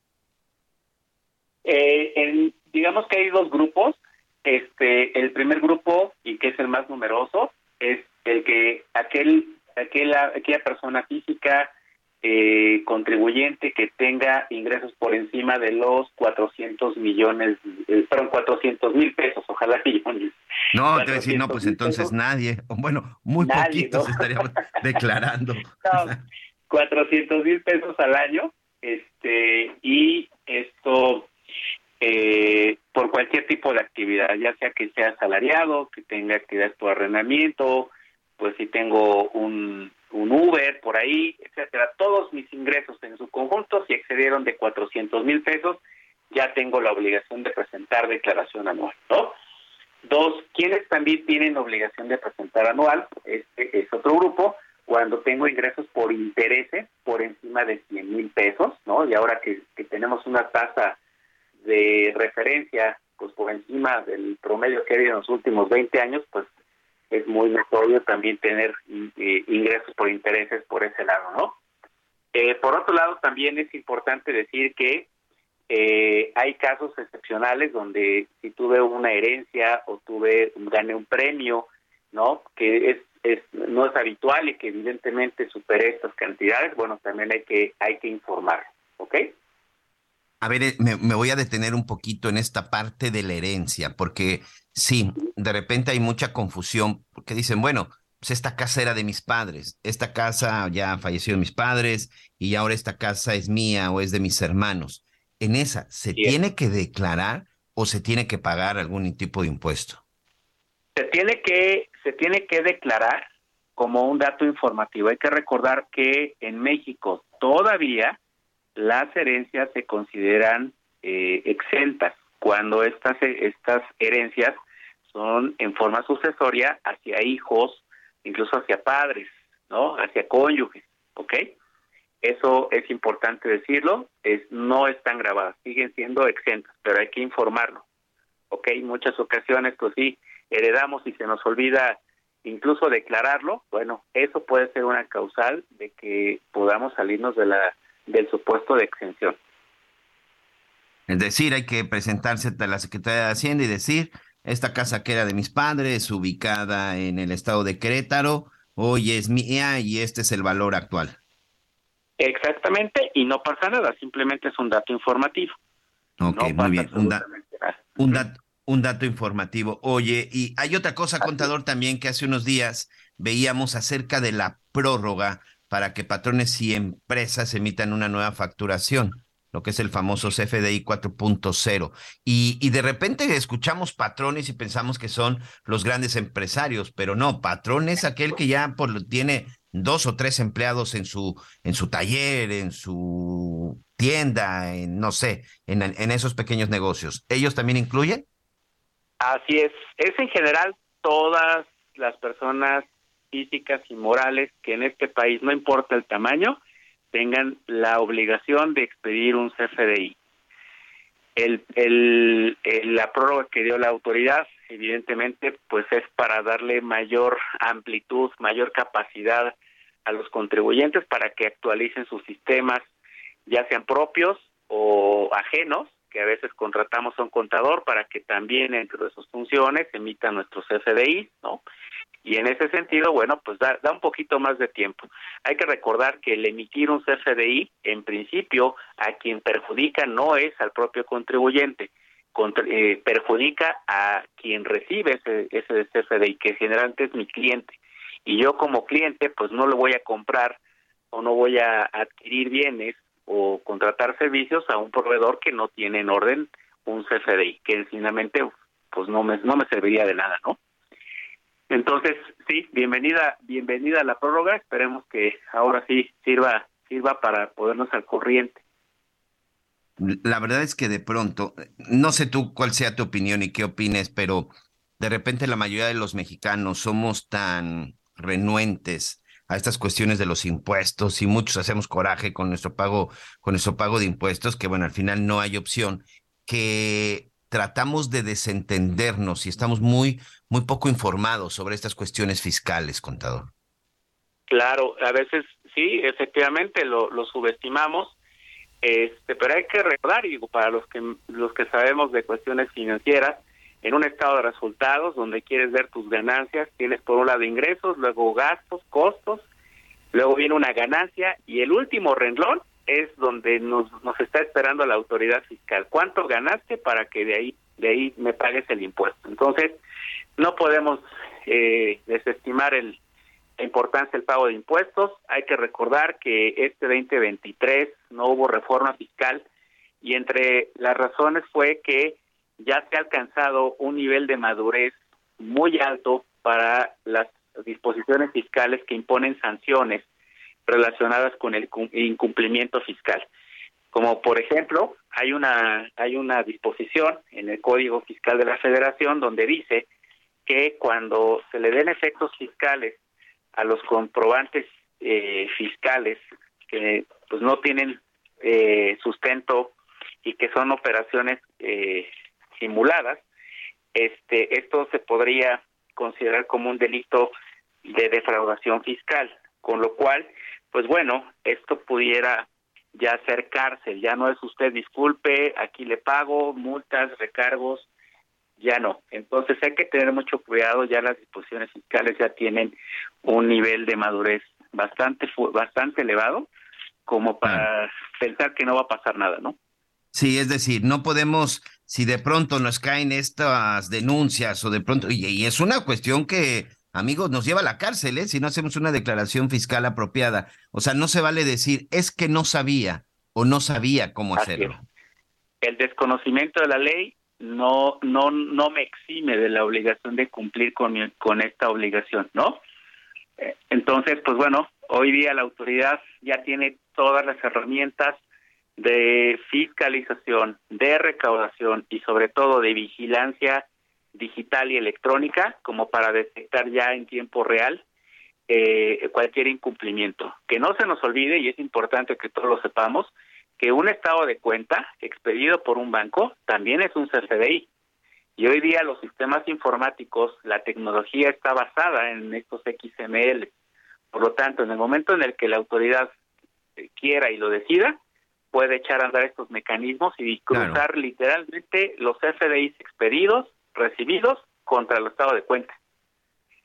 Eh, digamos que hay dos grupos. Este, el primer grupo y que es el más numeroso es el que aquel, aquella, aquella persona física eh, contribuyente que tenga ingresos por encima de los 400 millones, eh, perdón, 400 mil pesos, ojalá millones. No, te voy a decir, no, pues entonces nadie, bueno, muy poquitos estaríamos declarando. No, 400 mil pesos al año, este, y esto eh, por cualquier tipo de actividad, ya sea que sea asalariado, que tenga actividades por arrendamiento, pues si tengo un un Uber por ahí, etcétera. Todos mis ingresos en su conjunto, si excedieron de 400 mil pesos, ya tengo la obligación de presentar declaración anual, ¿no? Dos, quienes también tienen obligación de presentar anual, este es otro grupo, cuando tengo ingresos por intereses por encima de 100 mil pesos, ¿no? Y ahora que, que tenemos una tasa de referencia, pues por encima del promedio que ha habido en los últimos 20 años, pues es muy notorio también tener eh, ingresos por intereses por ese lado, ¿no? Eh, por otro lado, también es importante decir que eh, hay casos excepcionales donde si tuve una herencia o tuve gané un premio, ¿no? Que es, es no es habitual y que evidentemente supere estas cantidades, bueno, también hay que hay que informar, ¿ok? A ver, me, me, voy a detener un poquito en esta parte de la herencia, porque Sí, de repente hay mucha confusión porque dicen, bueno, pues esta casa era de mis padres, esta casa ya falleció de mis padres y ahora esta casa es mía o es de mis hermanos. En esa, ¿se tiene que declarar o se tiene que pagar algún tipo de impuesto? Se tiene que, se tiene que declarar como un dato informativo. Hay que recordar que en México todavía las herencias se consideran eh, exentas cuando estas, estas herencias son en forma sucesoria hacia hijos, incluso hacia padres, ¿no? Hacia cónyuges, ¿ok? Eso es importante decirlo, es, no están grabadas, siguen siendo exentas, pero hay que informarlo, ¿ok? Muchas ocasiones, pues sí, heredamos y se nos olvida incluso declararlo, bueno, eso puede ser una causal de que podamos salirnos de la del supuesto de exención. Es decir, hay que presentarse ante la Secretaría de Hacienda y decir, esta casa que era de mis padres, ubicada en el estado de Querétaro, hoy es mía y este es el valor actual. Exactamente, y no pasa nada, simplemente es un dato informativo. Ok, muy bien, un, un, dato informativo. Oye, y hay otra cosa, contador, también que hace unos días veíamos acerca de la prórroga para que patrones y empresas emitan una nueva facturación lo que es el famoso CFDI 4.0. Y, y de repente escuchamos patrones y pensamos que son los grandes empresarios, pero no, patrón es aquel que ya tiene dos o tres empleados en su, en su taller, en su tienda, en no sé, en esos pequeños negocios. ¿Ellos también incluyen? Así es, es en general todas las personas físicas y morales que en este país, no importa el tamaño, tengan la obligación de expedir un CFDI. El, el, la prórroga que dio la autoridad, evidentemente, pues es para darle mayor amplitud, mayor capacidad a los contribuyentes para que actualicen sus sistemas, ya sean propios o ajenos, que a veces contratamos a un contador para que también entre sus funciones emita nuestros CFDI, ¿no? Y en ese sentido, bueno, pues da, da un poquito más de tiempo. Hay que recordar que el emitir un CFDI, en principio, a quien perjudica no es al propio contribuyente, eh, perjudica a quien recibe ese, ese CFDI, que generalmente es mi cliente. Y yo como cliente, pues no lo voy a comprar o no voy a adquirir bienes o contratar servicios a un proveedor que no tiene en orden un CFDI, que finalmente pues no me, no me serviría de nada, ¿no? Entonces, sí, bienvenida, bienvenida a la prórroga. Esperemos que ahora sí sirva, sirva para podernos al corriente. La verdad es que de pronto, no sé tú cuál sea tu opinión y qué opines, pero de repente la mayoría de los mexicanos somos tan renuentes a estas cuestiones de los impuestos y muchos hacemos coraje con nuestro pago, con nuestro pago de impuestos, que bueno, al final no hay opción, que tratamos de desentendernos y estamos muy, muy poco informados sobre estas cuestiones fiscales, contador. Claro, a veces sí, efectivamente lo, lo subestimamos, este, pero hay que recordar, digo, para los que los que sabemos de cuestiones financieras, en un estado de resultados donde quieres ver tus ganancias, tienes por un lado ingresos, luego gastos, costos, luego viene una ganancia y el último renglón es donde nos, nos está esperando la autoridad fiscal. ¿Cuánto ganaste para que de ahí de ahí me pagues el impuesto? Entonces, no podemos eh, desestimar el, la importancia del pago de impuestos. Hay que recordar que este 2023 no hubo reforma fiscal y entre las razones fue que ya se ha alcanzado un nivel de madurez muy alto para las disposiciones fiscales que imponen sanciones relacionadas con el incumplimiento fiscal. Como por ejemplo, hay una hay una disposición en el Código Fiscal de la Federación donde dice que cuando se le den efectos fiscales a los comprobantes eh, fiscales que pues no tienen eh, sustento y que son operaciones eh, simuladas, este esto se podría considerar como un delito de defraudación fiscal, con lo cual pues bueno, esto pudiera ya ser cárcel, ya no es usted disculpe, aquí le pago, multas, recargos, ya no. Entonces hay que tener mucho cuidado, ya las disposiciones fiscales ya tienen un nivel de madurez bastante bastante elevado como para pensar que no va a pasar nada, ¿no? Sí, es decir, no podemos, si de pronto nos caen estas denuncias o de pronto, y es una cuestión que amigos, nos lleva a la cárcel, ¿eh? Si no hacemos una declaración fiscal apropiada. O sea, no se vale decir, es que no sabía o no sabía cómo hacerlo. El desconocimiento de la ley no, no, no me exime de la obligación de cumplir con, con esta obligación, ¿no? Eh, entonces, pues bueno, hoy día la autoridad ya tiene todas las herramientas de fiscalización, de recaudación y sobre todo de vigilancia digital y electrónica como para detectar ya en tiempo real eh, cualquier incumplimiento. Que no se nos olvide, y es importante que todos lo sepamos, que un estado de cuenta expedido por un banco también es un CFDI. Y hoy día los sistemas informáticos, la tecnología está basada en estos XML. Por lo tanto, en el momento en el que la autoridad quiera y lo decida, puede echar a andar estos mecanismos y cruzar literalmente los CFDIs expedidos recibidos contra el estado de cuenta.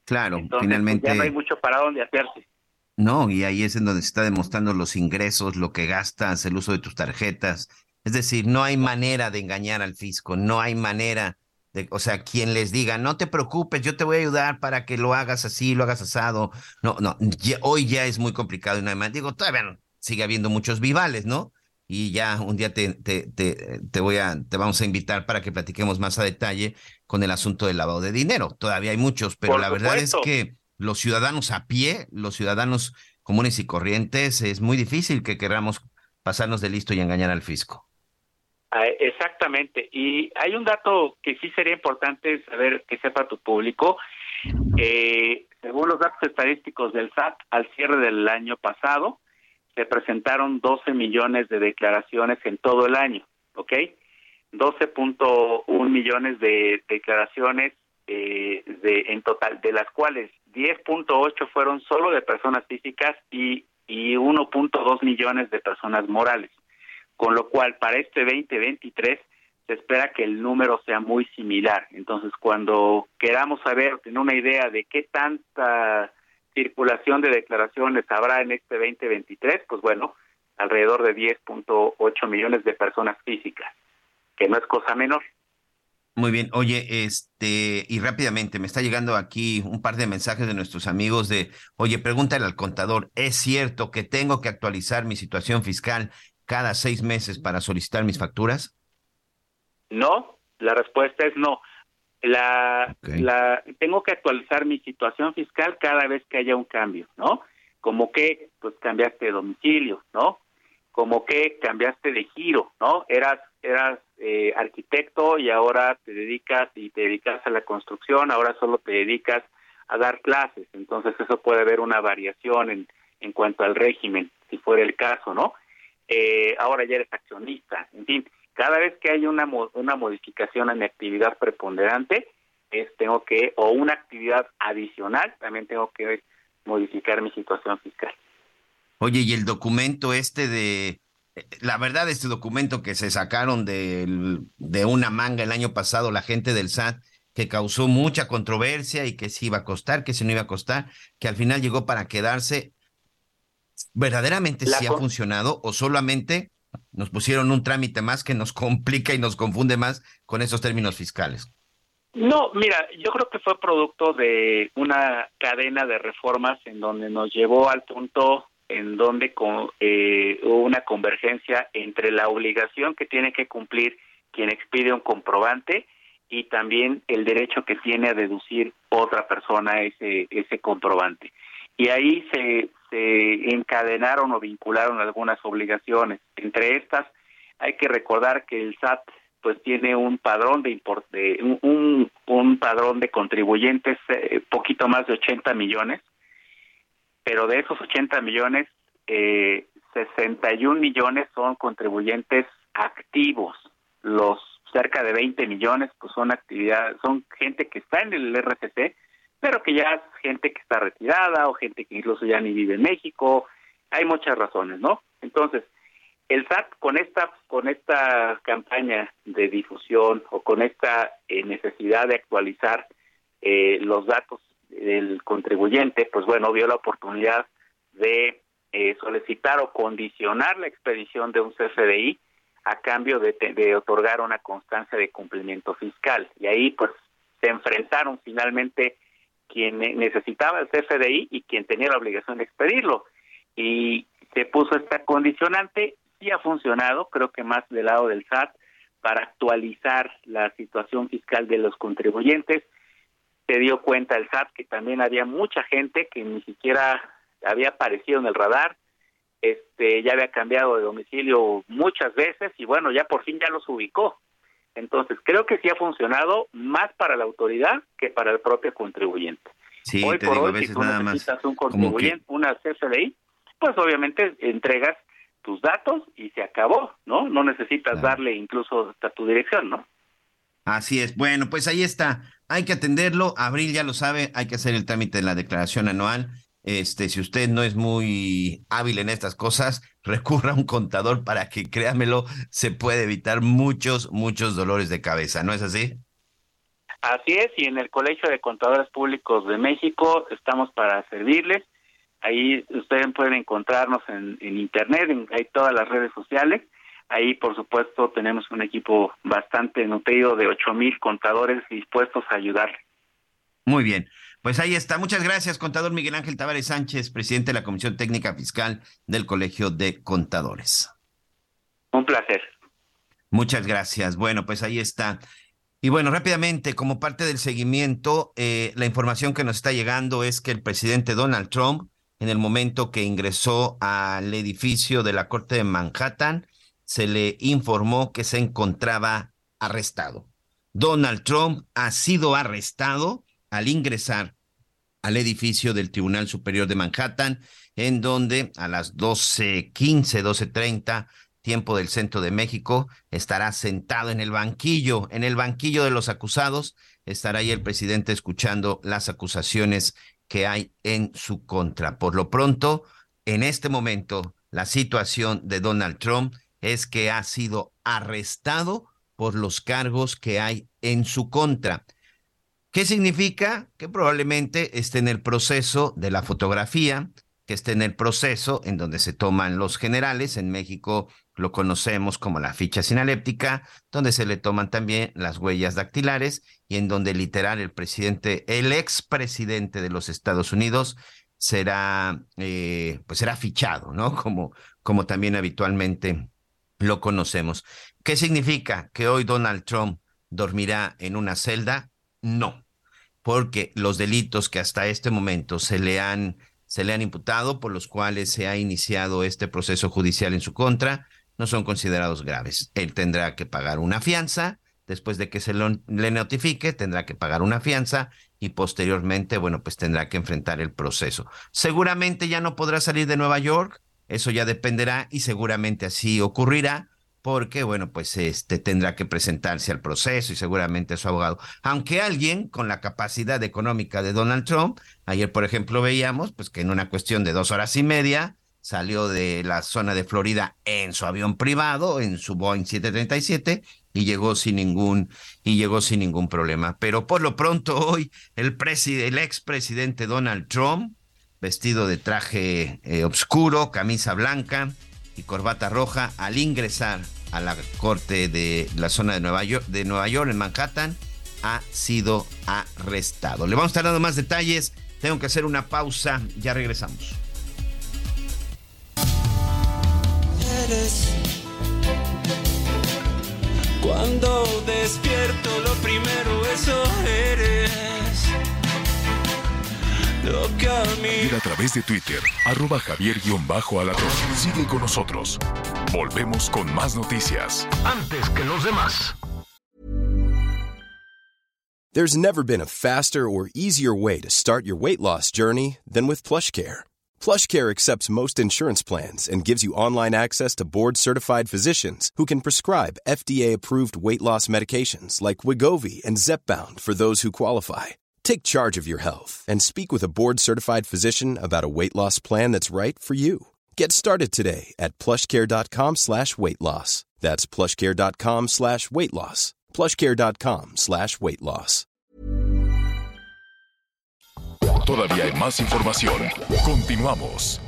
Claro, pues, finalmente. ya no hay mucho para dónde hacerse. No, y ahí es en donde se está demostrando los ingresos, lo que gastas, el uso de tus tarjetas. Es decir, no hay manera de engañar al fisco, no hay manera de, o sea, quien les diga, no te preocupes, yo te voy a ayudar para que lo hagas así, lo hagas asado. No, no, hoy ya es muy complicado y nada más. Digo, todavía sigue habiendo muchos vivales, ¿no? y ya un día te, te, te, voy a, te vamos a invitar para que platiquemos más a detalle con el asunto del lavado de dinero. Todavía hay muchos, pero la verdad es que los ciudadanos a pie, los ciudadanos comunes y corrientes, es muy difícil que queramos pasarnos de listo y engañar al fisco. Ah, exactamente. Y hay un dato que sí sería importante saber que sepa tu público. Eh, según los datos estadísticos del SAT, al cierre del año pasado, se presentaron 12 millones de declaraciones en todo el año, ¿ok? 12.1 millones de declaraciones eh, de, en total, de las cuales 10.8 fueron solo de personas físicas y, y 1.2 millones de personas morales. Con lo cual, para este 2023 se espera que el número sea muy similar. Entonces, cuando queramos saber, tener una idea de qué tanta circulación de declaraciones habrá en este 2023, pues bueno, alrededor de 10.8 millones de personas físicas, que no es cosa menor. Muy bien, oye, este, y rápidamente, me está llegando aquí un par de mensajes de nuestros amigos de, oye, pregúntale al contador, ¿es cierto que tengo que actualizar mi situación fiscal cada seis meses para solicitar mis facturas? No, la respuesta es no la, la tengo que actualizar mi situación fiscal cada vez que haya un cambio, ¿no? Como que pues cambiaste de domicilio, ¿no? Como que cambiaste de giro, ¿no? Eras eras eh, arquitecto y ahora te dedicas y te dedicas a la construcción, ahora solo te dedicas a dar clases. Entonces eso puede haber una variación en, en cuanto al régimen, si fuera el caso, ¿no? Eh, ahora ya eres accionista. En fin, cada vez que hay una, una modificación en mi actividad preponderante, es, tengo que, o una actividad adicional, también tengo que modificar mi situación fiscal. Oye, y el documento este de, la verdad, este documento que se sacaron de, de una manga el año pasado, la gente del SAT, que causó mucha controversia y que si iba a costar, que si no iba a costar, que al final llegó para quedarse. ¿Verdaderamente sí ha funcionado o solamente nos pusieron un trámite más que nos complica y nos confunde más con esos términos fiscales? No, mira, yo creo que fue producto de una cadena de reformas en donde nos llevó al punto en donde eh, hubo una convergencia entre la obligación que tiene que cumplir quien expide un comprobante y también el derecho que tiene a deducir otra persona ese, ese comprobante. Y ahí se, se encadenaron o vincularon algunas obligaciones. Entre estas, hay que recordar que el SAT pues tiene un padrón de, un, un, padrón de contribuyentes eh, poquito más de 80 millones, pero de esos 80 millones, eh, 61 millones son contribuyentes activos. Los cerca de 20 millones pues son actividades, son gente que está en el RCC, pero que ya es gente que está retirada o gente que incluso ya ni vive en México. Hay muchas razones, ¿no? Entonces, el SAT con esta con esta campaña de difusión o con esta eh, necesidad de actualizar eh, los datos del contribuyente, pues bueno, vio la oportunidad de eh, solicitar o condicionar la expedición de un CFDI a cambio de, de otorgar una constancia de cumplimiento fiscal. Y ahí pues se enfrentaron finalmente quien necesitaba el CFDI y quien tenía la obligación de expedirlo. Y se puso esta condicionante sí ha funcionado, creo que más del lado del SAT, para actualizar la situación fiscal de los contribuyentes. Se dio cuenta el SAT que también había mucha gente que ni siquiera había aparecido en el radar, este ya había cambiado de domicilio muchas veces y bueno, ya por fin ya los ubicó. Entonces, creo que sí ha funcionado más para la autoridad que para el propio contribuyente. Sí, hoy por hoy, si tú necesitas un contribuyente, una CFDI, pues obviamente entregas tus datos y se acabó, ¿no? No necesitas darle incluso hasta tu dirección, ¿no? Así es. Bueno, pues ahí está. Hay que atenderlo. Abril ya lo sabe, hay que hacer el trámite de la declaración anual. Este, si usted no es muy hábil en estas cosas, recurra a un contador para que, créamelo, se puede evitar muchos, muchos dolores de cabeza, ¿no es así? Así es, y en el Colegio de Contadores Públicos de México estamos para servirles. Ahí ustedes pueden encontrarnos en, internet, en, hay todas las redes sociales. Ahí, por supuesto, tenemos un equipo bastante nutrido de ocho mil contadores dispuestos a ayudarle. Muy bien. Pues ahí está. Muchas gracias, contador Miguel Ángel Tavares Sánchez, presidente de la Comisión Técnica Fiscal del Colegio de Contadores. Un placer. Muchas gracias. Bueno, pues ahí está. Y bueno, rápidamente, como parte del seguimiento, eh, la información que nos está llegando es que el presidente Donald Trump en el momento que ingresó al edificio de la Corte de Manhattan, se le informó que se encontraba arrestado. Donald Trump ha sido arrestado al ingresar al edificio del Tribunal Superior de Manhattan, en donde a las 12.15, 12.30, tiempo del centro de México, estará sentado en el banquillo, en el banquillo de los acusados, estará ahí el presidente escuchando las acusaciones que hay en su contra. Por lo pronto, en este momento, la situación de Donald Trump es que ha sido arrestado por los cargos que hay en su contra. ¿Qué significa? Que probablemente esté en el proceso de la fotografía, que esté en el proceso en donde se toman los generales. En México lo conocemos como la ficha sinaléptica, donde se le toman también las huellas dactilares y en donde literal el presidente, el expresidente de los Estados Unidos será, eh, pues será fichado, ¿no? Como, como también habitualmente lo conocemos. ¿Qué significa que hoy Donald Trump dormirá en una celda? No, porque los delitos que hasta este momento se le han se le han imputado, por los cuales se ha iniciado este proceso judicial en su contra, no son considerados graves. Él tendrá que pagar una fianza, después de que se le notifique, tendrá que pagar una fianza y posteriormente, bueno, pues tendrá que enfrentar el proceso. Seguramente ya no podrá salir de Nueva York, eso ya dependerá y seguramente así ocurrirá porque, bueno, pues este tendrá que presentarse al proceso y seguramente a su abogado. Aunque alguien con la capacidad económica de Donald Trump, ayer, por ejemplo, veíamos, pues que en una cuestión de dos horas y media salió de la zona de Florida en su avión privado, en su Boeing 737, y llegó sin ningún, y llegó sin ningún problema. Pero por lo pronto hoy, el, el expresidente Donald Trump, vestido de traje eh, oscuro, camisa blanca, y corbata roja al ingresar a la corte de la zona de Nueva York, de Nueva York en Manhattan, ha sido arrestado. Le vamos a estar dando más detalles. Tengo que hacer una pausa. Ya regresamos. Cuando despierto, lo primero eso eres. Ir a través de Twitter, arroba javier-alatón. Sigue con nosotros. Volvemos con más noticias. Antes que los demás. There's never been a faster or easier way to start your weight loss journey than with PlushCare. PlushCare accepts most insurance plans and gives you online access to board-certified physicians who can prescribe FDA-approved weight loss medications like Wigovi and Zepbound for those who qualify. Take charge of your health and speak with a board certified physician about a weight loss plan that's right for you. Get started today at plushcare.com slash weight loss. That's plushcare.com slash weight loss. Plushcare.com slash weight loss. Todavía hay más información. Continuamos.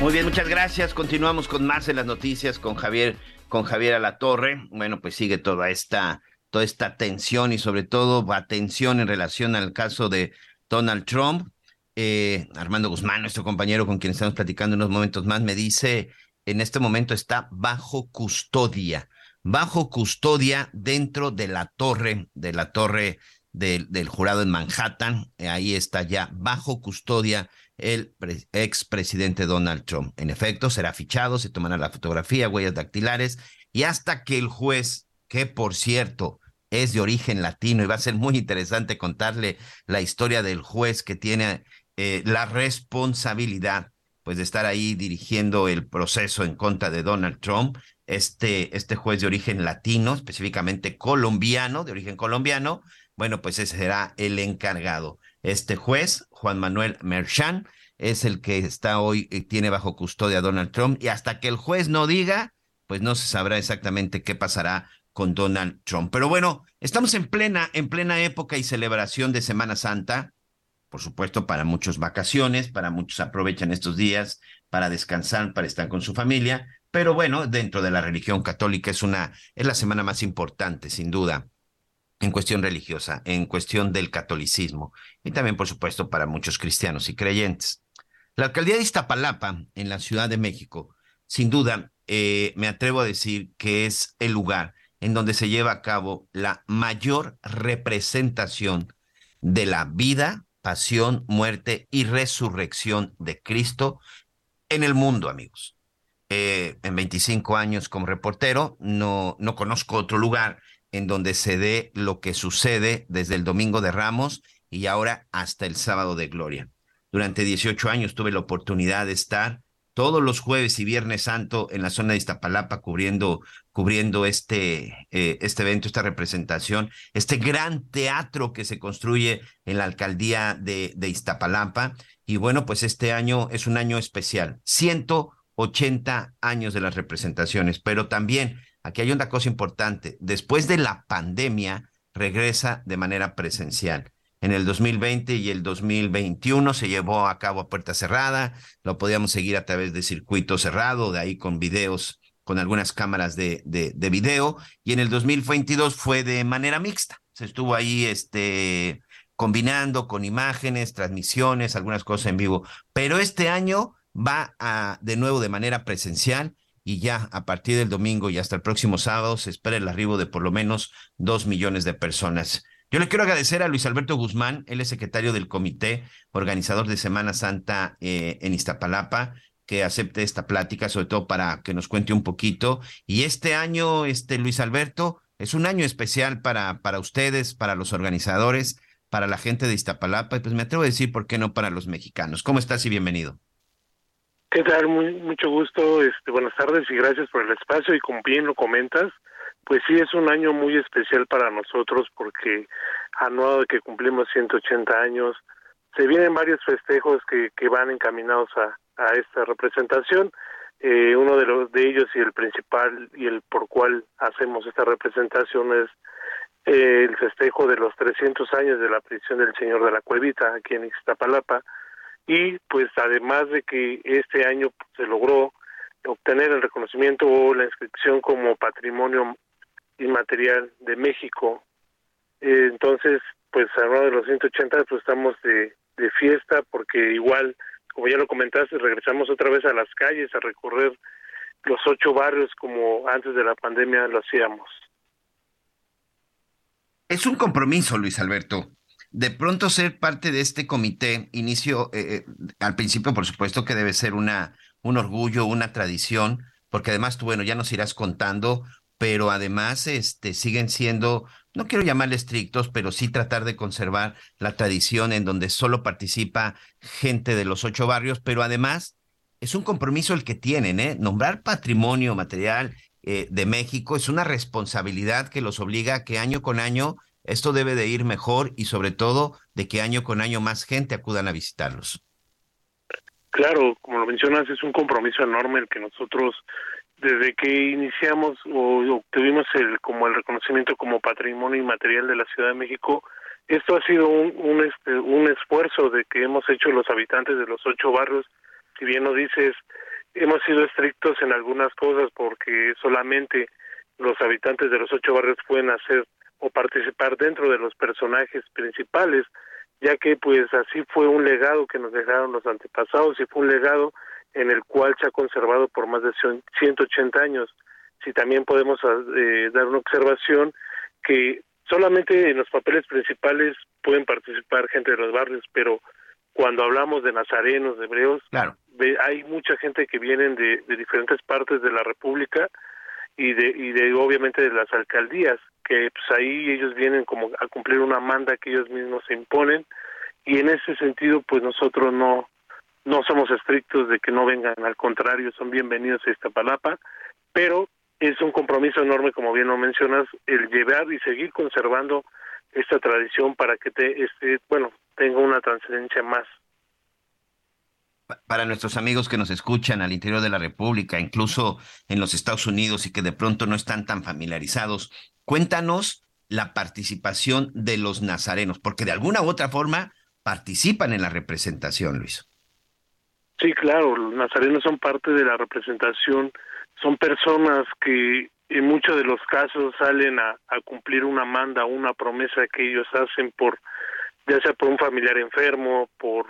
Muy bien, muchas gracias. Continuamos con más en las noticias con Javier, con Javier Alatorre. Bueno, pues sigue toda esta toda esta tensión y sobre todo atención en relación al caso de Donald Trump. Eh, Armando Guzmán, nuestro compañero con quien estamos platicando unos momentos más, me dice, en este momento está bajo custodia, bajo custodia dentro de la torre, de la torre del, del jurado en Manhattan. ahí está ya bajo custodia el expresidente Donald Trump. En efecto, será fichado, se tomará la fotografía, huellas dactilares, y hasta que el juez, que por cierto, es de origen latino y va a ser muy interesante contarle la historia del juez que tiene eh, la responsabilidad pues de estar ahí dirigiendo el proceso en contra de Donald Trump. Este, este juez de origen latino, específicamente colombiano, de origen colombiano, bueno, pues ese será el encargado. Este juez, Juan Manuel Merchan, es el que está hoy, y eh, tiene bajo custodia a Donald Trump, y hasta que el juez no diga, pues no se sabrá exactamente qué pasará con Donald Trump. Pero bueno, estamos en plena, en plena época y celebración de Semana Santa. Por supuesto, para muchos vacaciones, para muchos aprovechan estos días para descansar, para estar con su familia. Pero bueno, dentro de la religión católica es una, es la semana más importante, sin duda, en cuestión religiosa, en cuestión del catolicismo y también, por supuesto, para muchos cristianos y creyentes. La alcaldía de Iztapalapa, en la Ciudad de México, sin duda, eh, me atrevo a decir que es el lugar en donde se lleva a cabo la mayor representación de la vida, pasión, muerte y resurrección de Cristo en el mundo, amigos. Eh, en 25 años como reportero, no, no conozco otro lugar en donde se dé lo que sucede desde el Domingo de Ramos y ahora hasta el Sábado de Gloria. Durante 18 años tuve la oportunidad de estar todos los jueves y viernes santo en la zona de Iztapalapa cubriendo, cubriendo este, eh, este evento, esta representación, este gran teatro que se construye en la alcaldía de, de Iztapalapa. Y bueno, pues este año es un año especial, 180 años de las representaciones, pero también aquí hay una cosa importante, después de la pandemia regresa de manera presencial en el 2020 y el 2021 se llevó a cabo a puerta cerrada, lo podíamos seguir a través de circuito cerrado, de ahí con videos, con algunas cámaras de, de, de video, y en el 2022 fue de manera mixta, se estuvo ahí este, combinando con imágenes, transmisiones, algunas cosas en vivo, pero este año va de nuevo de manera presencial y ya a partir del domingo y hasta el próximo sábado se espera el arribo de por lo menos dos millones de personas. Yo le quiero agradecer a Luis Alberto Guzmán, él es secretario del comité organizador de Semana Santa eh, en Iztapalapa, que acepte esta plática, sobre todo para que nos cuente un poquito. Y este año, este Luis Alberto, es un año especial para, para ustedes, para los organizadores, para la gente de Iztapalapa y pues me atrevo a decir, ¿por qué no para los mexicanos? ¿Cómo estás y bienvenido? ¿Qué tal? Muy, mucho gusto, este, buenas tardes y gracias por el espacio y como bien lo comentas, pues sí es un año muy especial para nosotros porque anuado de que cumplimos 180 años, se vienen varios festejos que, que van encaminados a, a esta representación. Eh, uno de los de ellos y el principal y el por cual hacemos esta representación es eh, el festejo de los 300 años de la prisión del Señor de la Cuevita aquí en Iztapalapa y pues además de que este año se logró obtener el reconocimiento o la inscripción como patrimonio inmaterial de México. Eh, entonces pues a de los 180 pues estamos de, de fiesta porque igual como ya lo comentaste regresamos otra vez a las calles a recorrer los ocho barrios como antes de la pandemia lo hacíamos. Es un compromiso Luis Alberto. De pronto ser parte de este comité, inicio, eh, eh, al principio por supuesto que debe ser una, un orgullo, una tradición, porque además tú, bueno, ya nos irás contando, pero además este, siguen siendo, no quiero llamarle estrictos, pero sí tratar de conservar la tradición en donde solo participa gente de los ocho barrios, pero además es un compromiso el que tienen, ¿eh? Nombrar patrimonio material eh, de México es una responsabilidad que los obliga a que año con año esto debe de ir mejor y sobre todo de que año con año más gente acudan a visitarlos. Claro, como lo mencionas, es un compromiso enorme el que nosotros desde que iniciamos o obtuvimos el como el reconocimiento como patrimonio inmaterial de la Ciudad de México, esto ha sido un, un, este, un esfuerzo de que hemos hecho los habitantes de los ocho barrios. Si bien lo dices, hemos sido estrictos en algunas cosas porque solamente los habitantes de los ocho barrios pueden hacer o participar dentro de los personajes principales, ya que pues así fue un legado que nos dejaron los antepasados y fue un legado en el cual se ha conservado por más de 180 años. Si también podemos eh, dar una observación que solamente en los papeles principales pueden participar gente de los barrios, pero cuando hablamos de nazarenos, de hebreos, claro. hay mucha gente que vienen de, de diferentes partes de la República y de, y de obviamente de las alcaldías que pues ahí ellos vienen como a cumplir una manda que ellos mismos se imponen y en ese sentido pues nosotros no no somos estrictos de que no vengan, al contrario, son bienvenidos a esta palapa, pero es un compromiso enorme, como bien lo mencionas, el llevar y seguir conservando esta tradición para que te, este, bueno, tenga una trascendencia más para nuestros amigos que nos escuchan al interior de la República, incluso en los Estados Unidos y que de pronto no están tan familiarizados, cuéntanos la participación de los nazarenos, porque de alguna u otra forma participan en la representación, Luis. Sí, claro, los nazarenos son parte de la representación, son personas que en muchos de los casos salen a, cumplir una manda, una promesa que ellos hacen por, ya sea por un familiar enfermo, por,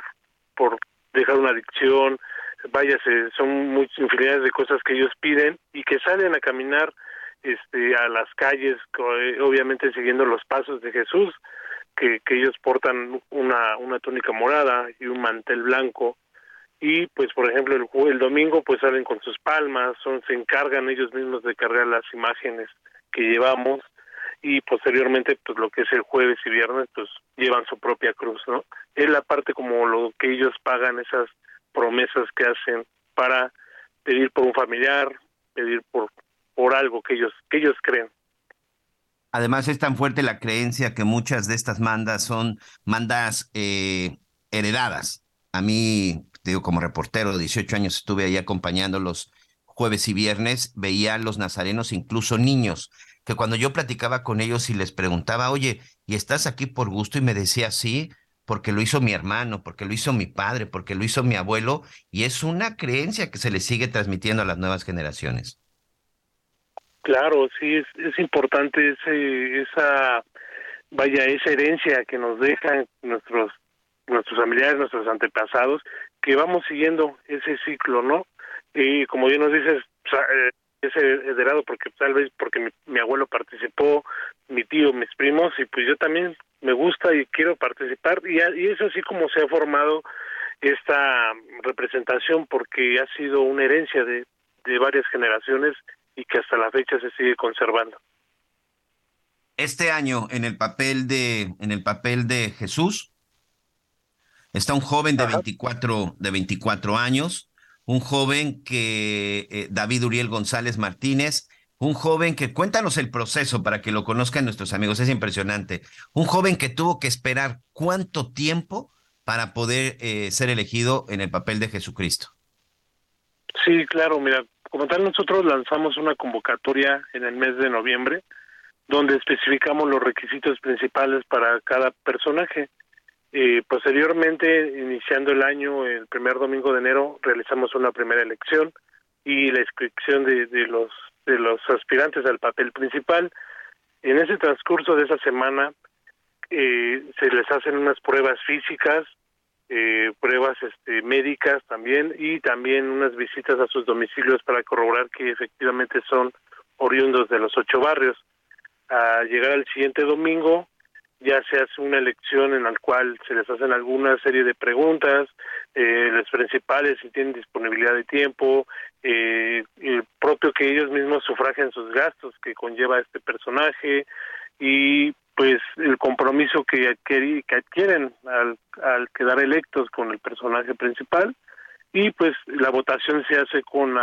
por dejar una adicción, vaya, son muchas infinidades de cosas que ellos piden y que salen a caminar este a las calles eh, obviamente siguiendo los pasos de Jesús que, que ellos portan una una túnica morada y un mantel blanco y pues por ejemplo el, el domingo pues salen con sus palmas son se encargan ellos mismos de cargar las imágenes que llevamos y posteriormente pues lo que es el jueves y viernes pues llevan su propia cruz no es la parte como lo que ellos pagan esas promesas que hacen para pedir por un familiar pedir por por algo que ellos que ellos creen. Además es tan fuerte la creencia que muchas de estas mandas son mandas eh, heredadas. A mí digo como reportero de 18 años estuve ahí acompañando los jueves y viernes veía a los nazarenos incluso niños que cuando yo platicaba con ellos y les preguntaba, oye, ¿y estás aquí por gusto? Y me decía, sí, porque lo hizo mi hermano, porque lo hizo mi padre, porque lo hizo mi abuelo, y es una creencia que se le sigue transmitiendo a las nuevas generaciones. Claro, sí, es, es importante ese, esa, vaya, esa herencia que nos dejan nuestros, nuestros familiares, nuestros antepasados, que vamos siguiendo ese ciclo, ¿no? Y como bien nos dices, eh, ese heredado porque tal vez porque mi, abuelo participó, mi tío, mis primos y pues yo también me gusta y quiero participar y, y es así como se ha formado esta representación porque ha sido una herencia de, de varias generaciones y que hasta la fecha se sigue conservando. Este año, en el papel de, en el papel de Jesús, está un joven de 24, de 24 años, un joven que, eh, David Uriel González Martínez, un joven que, cuéntanos el proceso para que lo conozcan nuestros amigos, es impresionante. Un joven que tuvo que esperar cuánto tiempo para poder eh, ser elegido en el papel de Jesucristo. Sí, claro, mira, como tal nosotros lanzamos una convocatoria en el mes de noviembre donde especificamos los requisitos principales para cada personaje. Eh, posteriormente, iniciando el año, el primer domingo de enero, realizamos una primera elección y la inscripción de, de los de los aspirantes al papel principal. En ese transcurso de esa semana eh, se les hacen unas pruebas físicas, eh, pruebas este, médicas también y también unas visitas a sus domicilios para corroborar que efectivamente son oriundos de los ocho barrios. A llegar al siguiente domingo ya se hace una elección en la cual se les hacen alguna serie de preguntas, eh, las principales si tienen disponibilidad de tiempo, eh, el propio que ellos mismos sufragen sus gastos que conlleva este personaje y pues el compromiso que, que adquieren al quedar electos con el personaje principal. Y pues la votación se hace con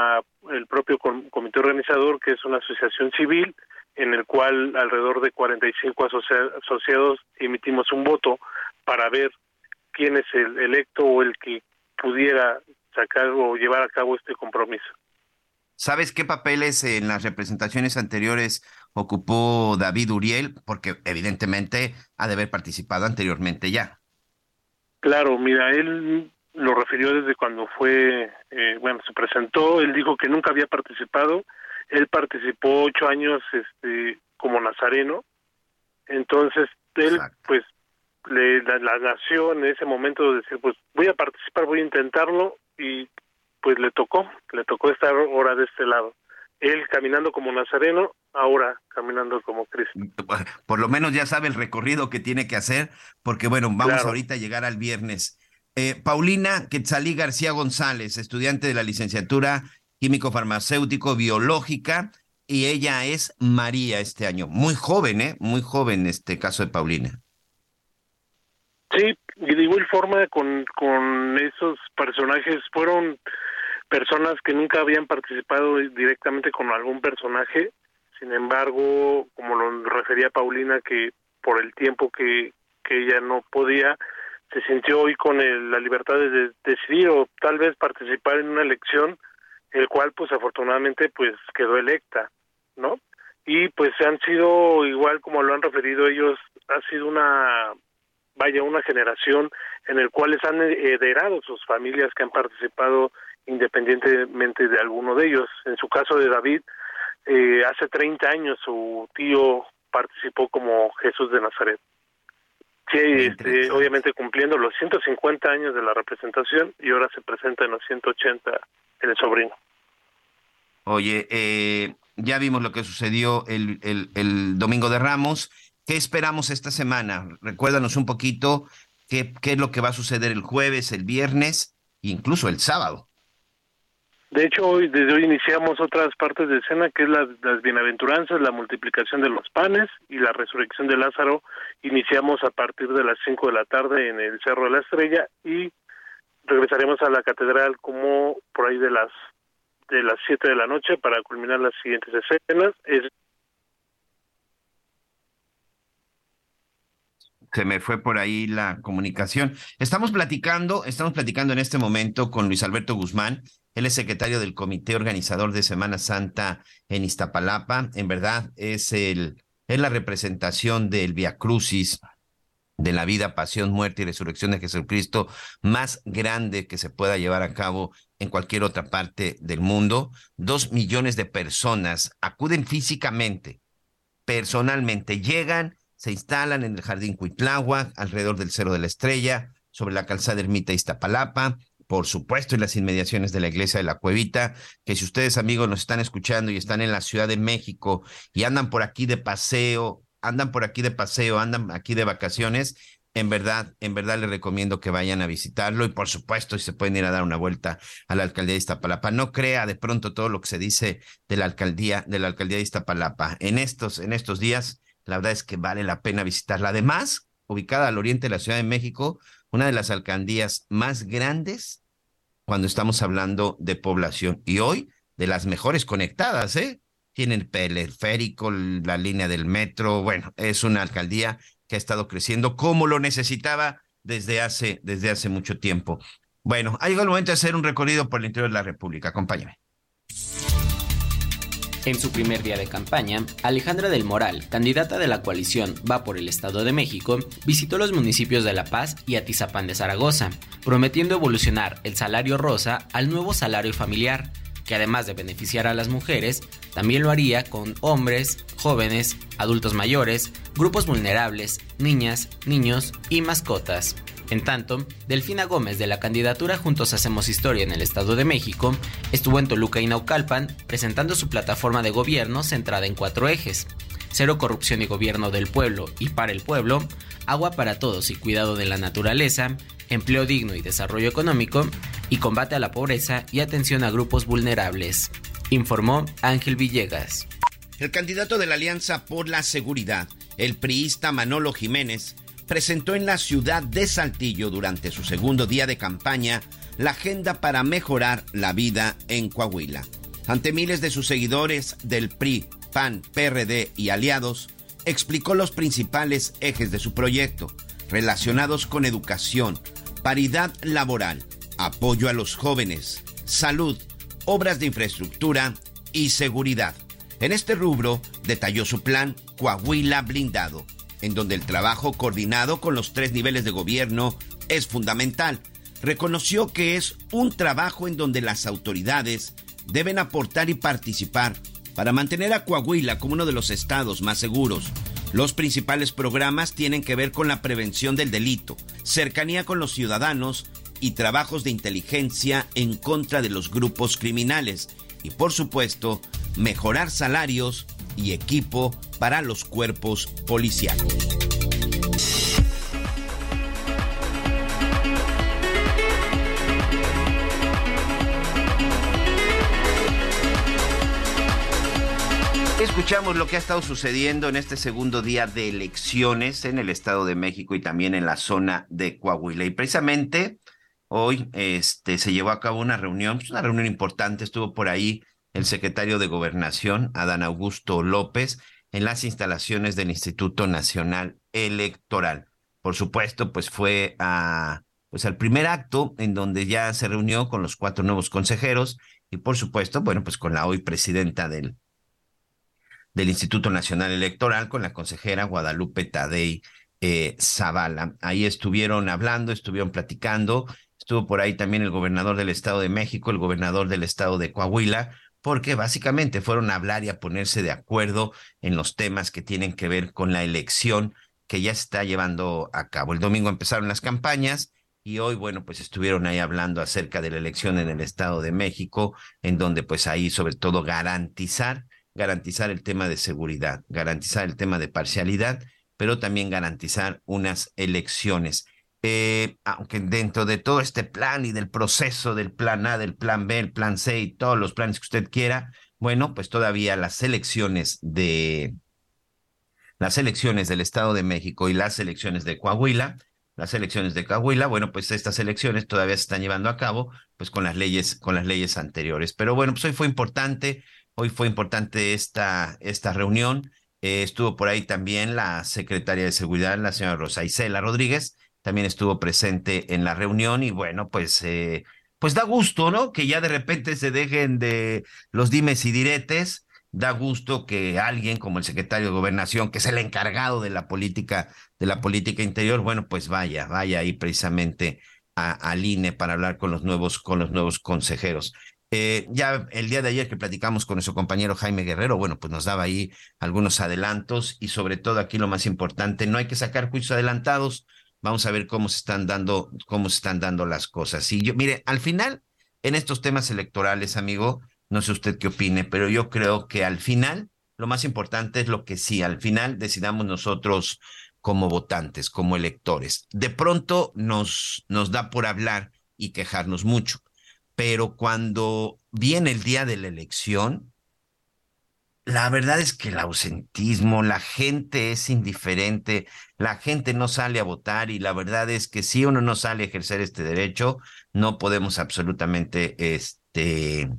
el propio comité organizador que es una asociación civil en el cual alrededor de 45 asociados emitimos un voto para ver quién es el electo o el que pudiera sacar o llevar a cabo este compromiso. ¿Sabes qué papeles en las representaciones anteriores ocupó David Uriel? Porque evidentemente ha de haber participado anteriormente ya. Claro, mira, él lo refirió desde cuando fue, eh, bueno, se presentó, él dijo que nunca había participado, él participó ocho años este, como nazareno, entonces él pues le, la, nació en ese momento de decir, pues voy a participar, voy a intentarlo y pues le tocó, le tocó estar ahora de este lado. Él caminando como nazareno, ahora caminando como Cristo. Por lo menos ya sabe el recorrido que tiene que hacer, porque bueno, vamos ahorita a llegar al viernes. Eh, Paulina Quetzalí García González, estudiante de la licenciatura químico farmacéutico biológica, y ella es María este año. Muy joven, ¿eh? Muy joven este caso de Paulina. Sí, y de igual forma con, con esos personajes fueron personas que nunca habían participado directamente con algún personaje, sin embargo, como lo refería Paulina, que por el tiempo que, que ella no podía, se sintió hoy con la libertad de, decidir o tal vez participar en una elección, el cual pues afortunadamente pues quedó electa, ¿no? Y pues han sido, igual como lo han referido ellos, ha sido una vaya una generación en el cual les han heredado sus familias que han participado independientemente de alguno de ellos. En su caso de David, eh, hace 30 años su tío participó como Jesús de Nazaret. Sí, este, obviamente cumpliendo los 150 años de la representación y ahora se presenta en los 180 el sobrino. Oye, eh, ya vimos lo que sucedió el, el, el domingo de Ramos ¿Qué esperamos esta semana? Recuérdanos un poquito qué, qué es lo que va a suceder el jueves, el viernes e incluso el sábado. De hecho, hoy, desde hoy iniciamos otras partes de escena, que es las bienaventuranzas, la multiplicación de los panes y la resurrección de Lázaro. Iniciamos a partir de las 5 de la tarde en el Cerro de la Estrella y regresaremos a la catedral como por ahí de las de las 7 de la noche para culminar las siguientes escenas. Es se me fue por ahí la comunicación. Estamos platicando, estamos platicando en este momento con Luis Alberto Guzmán. Él es secretario del comité organizador de Semana Santa en Iztapalapa. En verdad es el es la representación del Via Crucis de la vida, pasión, muerte y resurrección de Jesucristo más grande que se pueda llevar a cabo en cualquier otra parte del mundo. Dos millones de personas acuden físicamente, personalmente, llegan se instalan en el Jardín Cuitláhuac, alrededor del Cerro de la Estrella, sobre la calzada Ermita Iztapalapa, por supuesto en las inmediaciones de la iglesia de la Cuevita, que si ustedes amigos nos están escuchando y están en la Ciudad de México y andan por aquí de paseo, andan por aquí de paseo, andan aquí de vacaciones, en verdad, en verdad les recomiendo que vayan a visitarlo y por supuesto si se pueden ir a dar una vuelta a la alcaldía de Iztapalapa. No crea de pronto todo lo que se dice de la alcaldía, de la alcaldía de Iztapalapa. En estos, en estos días la verdad es que vale la pena visitarla. Además, ubicada al oriente de la Ciudad de México, una de las alcaldías más grandes cuando estamos hablando de población y hoy de las mejores conectadas, ¿eh? Tienen el periférico, la línea del metro, bueno, es una alcaldía que ha estado creciendo como lo necesitaba desde hace, desde hace mucho tiempo. Bueno, ha llegado el momento de hacer un recorrido por el interior de la República. Acompáñame. En su primer día de campaña, Alejandra del Moral, candidata de la coalición Va por el Estado de México, visitó los municipios de La Paz y Atizapán de Zaragoza, prometiendo evolucionar el salario rosa al nuevo salario familiar, que además de beneficiar a las mujeres, también lo haría con hombres, jóvenes, adultos mayores, grupos vulnerables, niñas, niños y mascotas. En tanto, Delfina Gómez de la candidatura Juntos Hacemos Historia en el Estado de México estuvo en Toluca y Naucalpan presentando su plataforma de gobierno centrada en cuatro ejes. Cero corrupción y gobierno del pueblo y para el pueblo, agua para todos y cuidado de la naturaleza, empleo digno y desarrollo económico, y combate a la pobreza y atención a grupos vulnerables, informó Ángel Villegas. El candidato de la Alianza por la Seguridad, el priista Manolo Jiménez, presentó en la ciudad de Saltillo durante su segundo día de campaña la agenda para mejorar la vida en Coahuila. Ante miles de sus seguidores del PRI, PAN, PRD y aliados, explicó los principales ejes de su proyecto, relacionados con educación, paridad laboral, apoyo a los jóvenes, salud, obras de infraestructura y seguridad. En este rubro detalló su plan Coahuila Blindado, en donde el trabajo coordinado con los tres niveles de gobierno es fundamental. Reconoció que es un trabajo en donde las autoridades deben aportar y participar para mantener a Coahuila como uno de los estados más seguros. Los principales programas tienen que ver con la prevención del delito, cercanía con los ciudadanos y trabajos de inteligencia en contra de los grupos criminales y por supuesto mejorar salarios y equipo para los cuerpos policiales. Escuchamos lo que ha estado sucediendo en este segundo día de elecciones en el Estado de México y también en la zona de Coahuila. Y precisamente hoy este, se llevó a cabo una reunión, pues, una reunión importante, estuvo por ahí el secretario de Gobernación, Adán Augusto López, en las instalaciones del Instituto Nacional Electoral. Por supuesto, pues fue a, pues al primer acto en donde ya se reunió con los cuatro nuevos consejeros y por supuesto, bueno, pues con la hoy presidenta del, del Instituto Nacional Electoral, con la consejera Guadalupe Tadei eh, Zavala. Ahí estuvieron hablando, estuvieron platicando, estuvo por ahí también el gobernador del Estado de México, el gobernador del Estado de Coahuila, porque básicamente fueron a hablar y a ponerse de acuerdo en los temas que tienen que ver con la elección que ya se está llevando a cabo. El domingo empezaron las campañas y hoy, bueno, pues estuvieron ahí hablando acerca de la elección en el Estado de México, en donde pues ahí sobre todo garantizar, garantizar el tema de seguridad, garantizar el tema de parcialidad, pero también garantizar unas elecciones eh, aunque dentro de todo este plan y del proceso del plan A, del plan B, el plan C y todos los planes que usted quiera, bueno, pues todavía las elecciones de las elecciones del Estado de México y las elecciones de Coahuila, las elecciones de Coahuila, bueno, pues estas elecciones todavía se están llevando a cabo, pues con las leyes, con las leyes anteriores. Pero bueno, pues hoy fue importante, hoy fue importante esta, esta reunión. Eh, estuvo por ahí también la secretaria de Seguridad, la señora Rosa Isela Rodríguez, también estuvo presente en la reunión y bueno, pues, eh, pues da gusto, ¿no? Que ya de repente se dejen de los dimes y diretes. Da gusto que alguien como el secretario de Gobernación, que es el encargado de la política, de la política interior, bueno, pues vaya, vaya ahí precisamente a, al INE para hablar con los nuevos, con los nuevos consejeros. Eh, ya el día de ayer que platicamos con nuestro compañero Jaime Guerrero, bueno, pues nos daba ahí algunos adelantos y sobre todo aquí lo más importante, no hay que sacar juicios adelantados, Vamos a ver cómo se están dando, cómo se están dando las cosas. Y yo, mire, al final, en estos temas electorales, amigo, no sé usted qué opine, pero yo creo que al final, lo más importante es lo que sí, al final decidamos nosotros como votantes, como electores. De pronto nos, nos da por hablar y quejarnos mucho, pero cuando viene el día de la elección, la verdad es que el ausentismo, la gente es indiferente, la gente no sale a votar y la verdad es que si uno no sale a ejercer este derecho, no podemos absolutamente, este,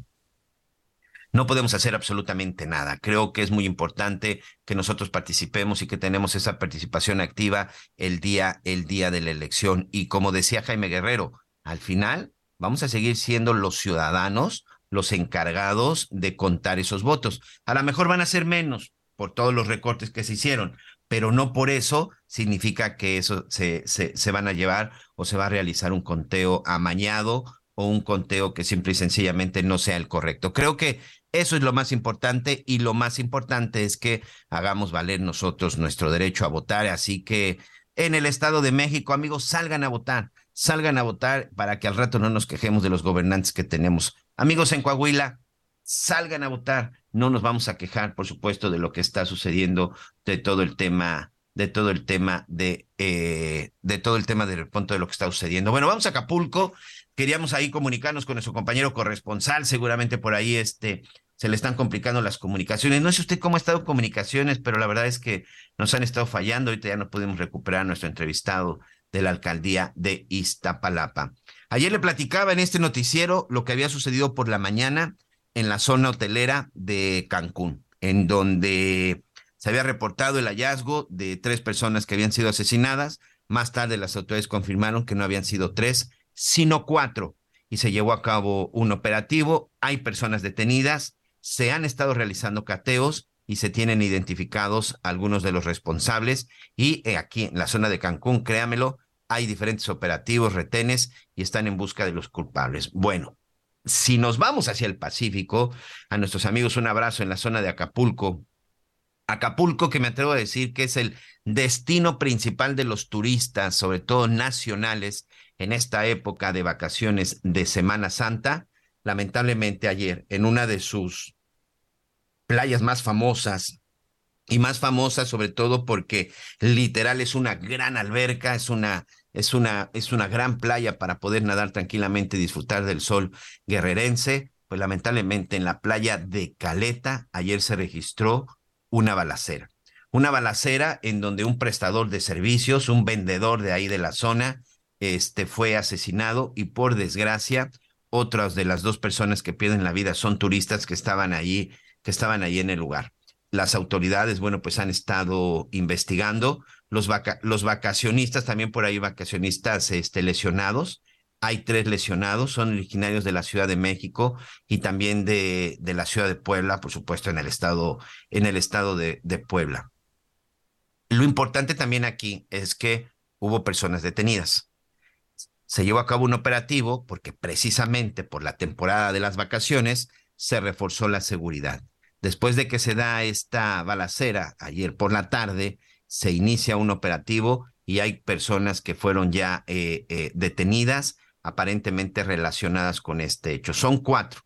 no podemos hacer absolutamente nada. Creo que es muy importante que nosotros participemos y que tenemos esa participación activa el día, el día de la elección. Y como decía Jaime Guerrero, al final vamos a seguir siendo los ciudadanos los encargados de contar esos votos. A lo mejor van a ser menos por todos los recortes que se hicieron, pero no por eso significa que eso se, se, se van a llevar o se va a realizar un conteo amañado o un conteo que simple y sencillamente no sea el correcto. Creo que eso es lo más importante y lo más importante es que hagamos valer nosotros nuestro derecho a votar. Así que en el Estado de México, amigos, salgan a votar, salgan a votar para que al rato no nos quejemos de los gobernantes que tenemos. Amigos en Coahuila, salgan a votar. No nos vamos a quejar, por supuesto, de lo que está sucediendo, de todo el tema, de todo el tema de, eh, todo el tema del punto de lo que está sucediendo. Bueno, vamos a Acapulco. Queríamos ahí comunicarnos con nuestro compañero corresponsal. Seguramente por ahí este se le están complicando las comunicaciones. No sé usted cómo ha estado comunicaciones, pero la verdad es que nos han estado fallando. Ahorita ya no podemos recuperar a nuestro entrevistado de la alcaldía de Iztapalapa. Ayer le platicaba en este noticiero lo que había sucedido por la mañana en la zona hotelera de Cancún, en donde se había reportado el hallazgo de tres personas que habían sido asesinadas. Más tarde las autoridades confirmaron que no habían sido tres, sino cuatro, y se llevó a cabo un operativo. Hay personas detenidas, se han estado realizando cateos y se tienen identificados algunos de los responsables. Y eh, aquí en la zona de Cancún, créamelo, hay diferentes operativos, retenes y están en busca de los culpables. Bueno, si nos vamos hacia el Pacífico, a nuestros amigos un abrazo en la zona de Acapulco. Acapulco, que me atrevo a decir que es el destino principal de los turistas, sobre todo nacionales, en esta época de vacaciones de Semana Santa. Lamentablemente ayer, en una de sus playas más famosas, y más famosa sobre todo porque literal es una gran alberca, es una es una, es una gran playa para poder nadar tranquilamente y disfrutar del sol guerrerense. Pues lamentablemente en la playa de Caleta ayer se registró una balacera. Una balacera en donde un prestador de servicios, un vendedor de ahí de la zona, este, fue asesinado y por desgracia otras de las dos personas que pierden la vida son turistas que estaban allí, que estaban allí en el lugar. Las autoridades, bueno, pues han estado investigando los, vacacionistas, también por ahí vacacionistas este, lesionados. Hay tres lesionados, son originarios de la Ciudad de México y también de, la Ciudad de Puebla, por supuesto, en el estado, en el estado de Puebla. Lo importante también aquí es que hubo personas detenidas. Se llevó a cabo un operativo porque precisamente por la temporada de las vacaciones se reforzó la seguridad. Después de que se da esta balacera ayer por la tarde, se inicia un operativo y hay personas que fueron ya eh, eh, detenidas, aparentemente relacionadas con este hecho. Son cuatro,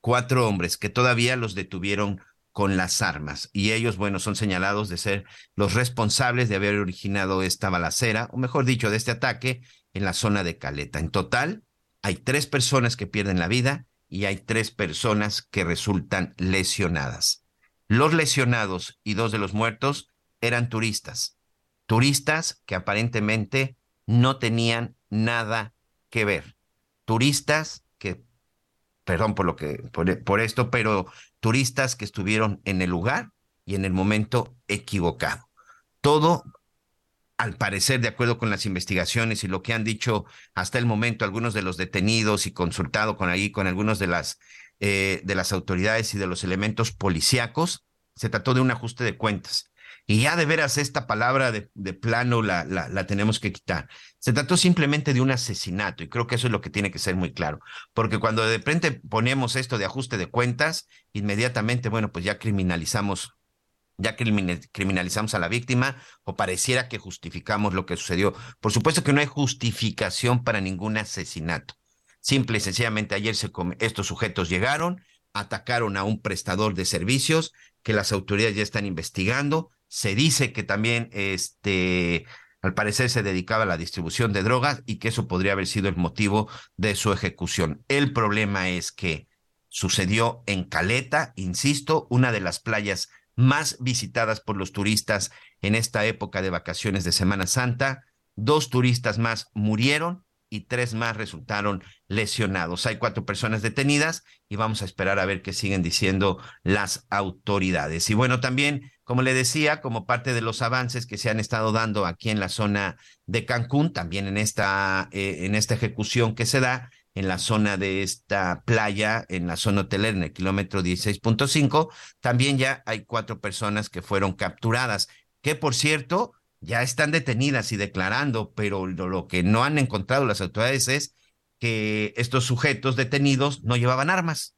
cuatro hombres que todavía los detuvieron con las armas y ellos, bueno, son señalados de ser los responsables de haber originado esta balacera, o mejor dicho, de este ataque en la zona de Caleta. En total, hay tres personas que pierden la vida y hay tres personas que resultan lesionadas. Los lesionados y dos de los muertos eran turistas, turistas que aparentemente no tenían nada que ver, turistas que, perdón por lo que, por, esto, pero turistas que estuvieron en el lugar y en el momento equivocado. Todo al parecer, de acuerdo con las investigaciones y lo que han dicho hasta el momento algunos de los detenidos y consultado con ahí con algunos de las eh, de las autoridades y de los elementos policíacos, se trató de un ajuste de cuentas. Y ya de veras esta palabra de, de plano la, la, la, tenemos que quitar. Se trató simplemente de un asesinato y creo que eso es lo que tiene que ser muy claro. Porque cuando de repente ponemos esto de ajuste de cuentas, inmediatamente, bueno, pues ya criminalizamos ya criminalizamos a la víctima o pareciera que justificamos lo que sucedió. Por supuesto que no hay justificación para ningún asesinato. Simple y sencillamente ayer estos sujetos llegaron, atacaron a un prestador de servicios que las autoridades ya están investigando, se dice que también, este, al parecer, se dedicaba a la distribución de drogas y que eso podría haber sido el motivo de su ejecución. El problema es que sucedió en Caleta, insisto, una de las playas más visitadas por los turistas en esta época de vacaciones de Semana Santa. Dos turistas más murieron y tres más resultaron lesionados. Hay cuatro personas detenidas y vamos a esperar a ver qué siguen diciendo las autoridades. Y bueno, también, como le decía, como parte de los avances que se han estado dando aquí en la zona de Cancún, también en esta, eh, en esta ejecución que se da, en la zona de esta playa, en la zona hotelera, en el kilómetro 16.5, también ya hay cuatro personas que fueron capturadas, que por cierto, ya están detenidas y declarando, pero lo, que no han encontrado las autoridades es que estos sujetos detenidos no llevaban armas.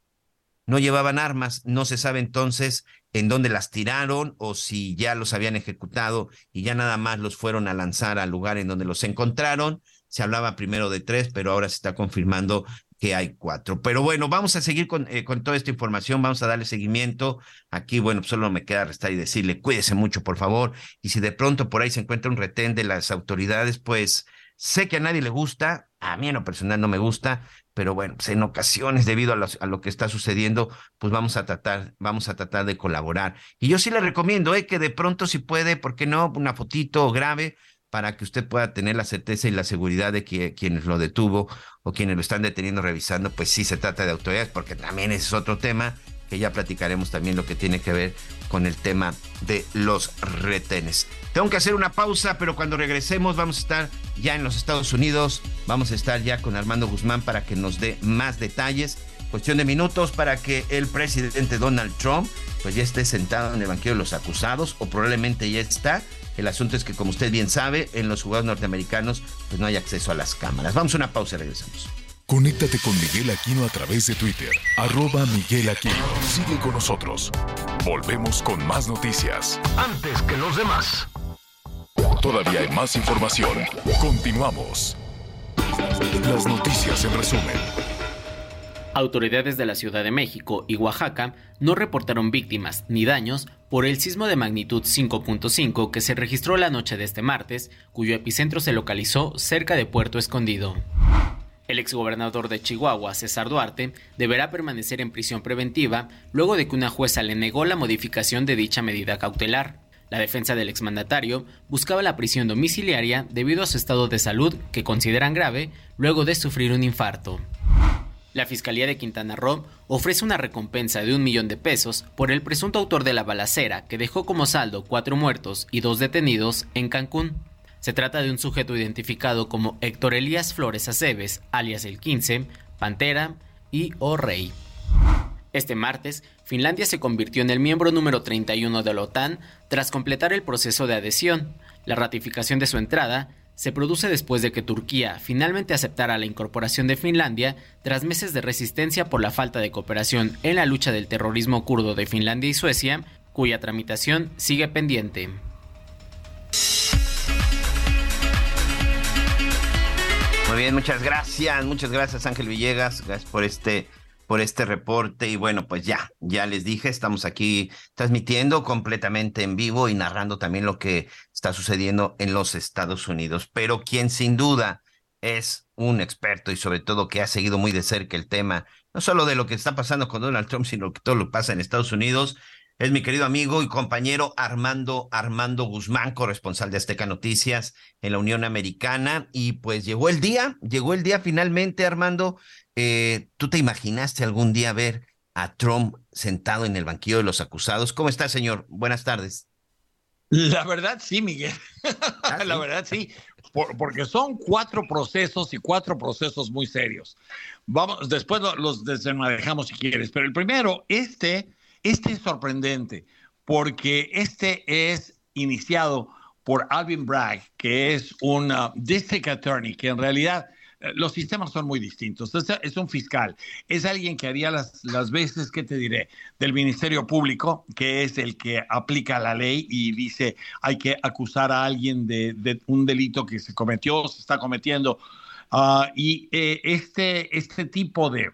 No llevaban armas, no se sabe entonces en dónde las tiraron o si ya los habían ejecutado y ya nada más los fueron a lanzar al lugar en donde los encontraron. Se hablaba primero de tres, pero ahora se está confirmando que hay cuatro. Pero bueno, vamos a seguir con, eh, con toda esta información, vamos a darle seguimiento. Aquí, bueno, solo me queda restar y decirle, cuídese mucho, por favor. Y si de pronto por ahí se encuentra un retén de las autoridades, pues sé que a nadie le gusta, a mí en lo personal no me gusta, pero bueno, pues en ocasiones, debido a, a, lo que está sucediendo, pues vamos a tratar, vamos a tratar de colaborar. Y yo sí le recomiendo, eh, que de pronto si puede, ¿por qué no? Una fotito grave para que usted pueda tener la certeza y la seguridad de que quienes lo detuvo o quienes lo están deteniendo, revisando, pues sí se trata de autoridades, porque también ese es otro tema que ya platicaremos también lo que tiene que ver con el tema de los retenes. Tengo que hacer una pausa, pero cuando regresemos vamos a estar ya en los Estados Unidos, vamos a estar ya con Armando Guzmán para que nos dé más detalles. Cuestión de minutos para que el presidente Donald Trump pues ya esté sentado en el banquillo de los acusados o probablemente ya está el asunto es que, como usted bien sabe, en los jugadores norteamericanos pues no hay acceso a las cámaras. Vamos a una pausa y regresamos. Conéctate con Miguel Aquino a través de Twitter, arroba Miguel Aquino. Sigue con nosotros. Volvemos con más noticias. Antes que los demás. Todavía hay más información. Continuamos. Las noticias en resumen. Autoridades de la Ciudad de México y Oaxaca no reportaron víctimas ni daños por el sismo de magnitud 5.5 que se registró la noche de este martes, cuyo epicentro se localizó cerca de Puerto Escondido. El exgobernador de Chihuahua, César Duarte, deberá permanecer en prisión preventiva luego de que una jueza le negó la modificación de dicha medida cautelar. La defensa del exmandatario buscaba la prisión domiciliaria debido a su estado de salud, que consideran grave, luego de sufrir un infarto. La Fiscalía de Quintana Roo ofrece una recompensa de un millón de pesos por el presunto autor de la balacera que dejó como saldo cuatro muertos y dos detenidos en Cancún. Se trata de un sujeto identificado como Héctor Elías Flores Aceves, alias el 15, Pantera y O Rey. Este martes, Finlandia se convirtió en el miembro número 31 de la OTAN tras completar el proceso de adhesión. La ratificación de su entrada se produce después de que Turquía finalmente aceptara la incorporación de Finlandia tras meses de resistencia por la falta de cooperación en la lucha del terrorismo kurdo de Finlandia y Suecia, cuya tramitación sigue pendiente. Muy bien, muchas gracias, muchas gracias Ángel Villegas, por este por este reporte y bueno, pues ya, ya les dije, estamos aquí transmitiendo completamente en vivo y narrando también lo que está sucediendo en los Estados Unidos. Pero quien sin duda es un experto y sobre todo que ha seguido muy de cerca el tema, no solo de lo que está pasando con Donald Trump, sino que todo lo que pasa en Estados Unidos, es mi querido amigo y compañero Armando Armando Guzmán, corresponsal de Azteca Noticias en la Unión Americana. Y pues llegó el día, llegó el día finalmente, Armando, eh, ¿Tú te imaginaste algún día ver a Trump sentado en el banquillo de los acusados? ¿Cómo está, señor? Buenas tardes. La verdad sí, Miguel. ¿Ah, La verdad sí, porque son cuatro procesos y cuatro procesos muy serios. Vamos, después los desmanejamos si quieres, pero el primero, este, este es sorprendente, porque este es iniciado por Alvin Bragg, que es un uh, district attorney, que en realidad los sistemas son muy distintos. Es, un fiscal, es alguien que haría las, las veces, que te diré? Del Ministerio Público, que es el que aplica la ley y dice hay que acusar a alguien de, un delito que se cometió, se está cometiendo. Ah, y eh, este, este tipo de,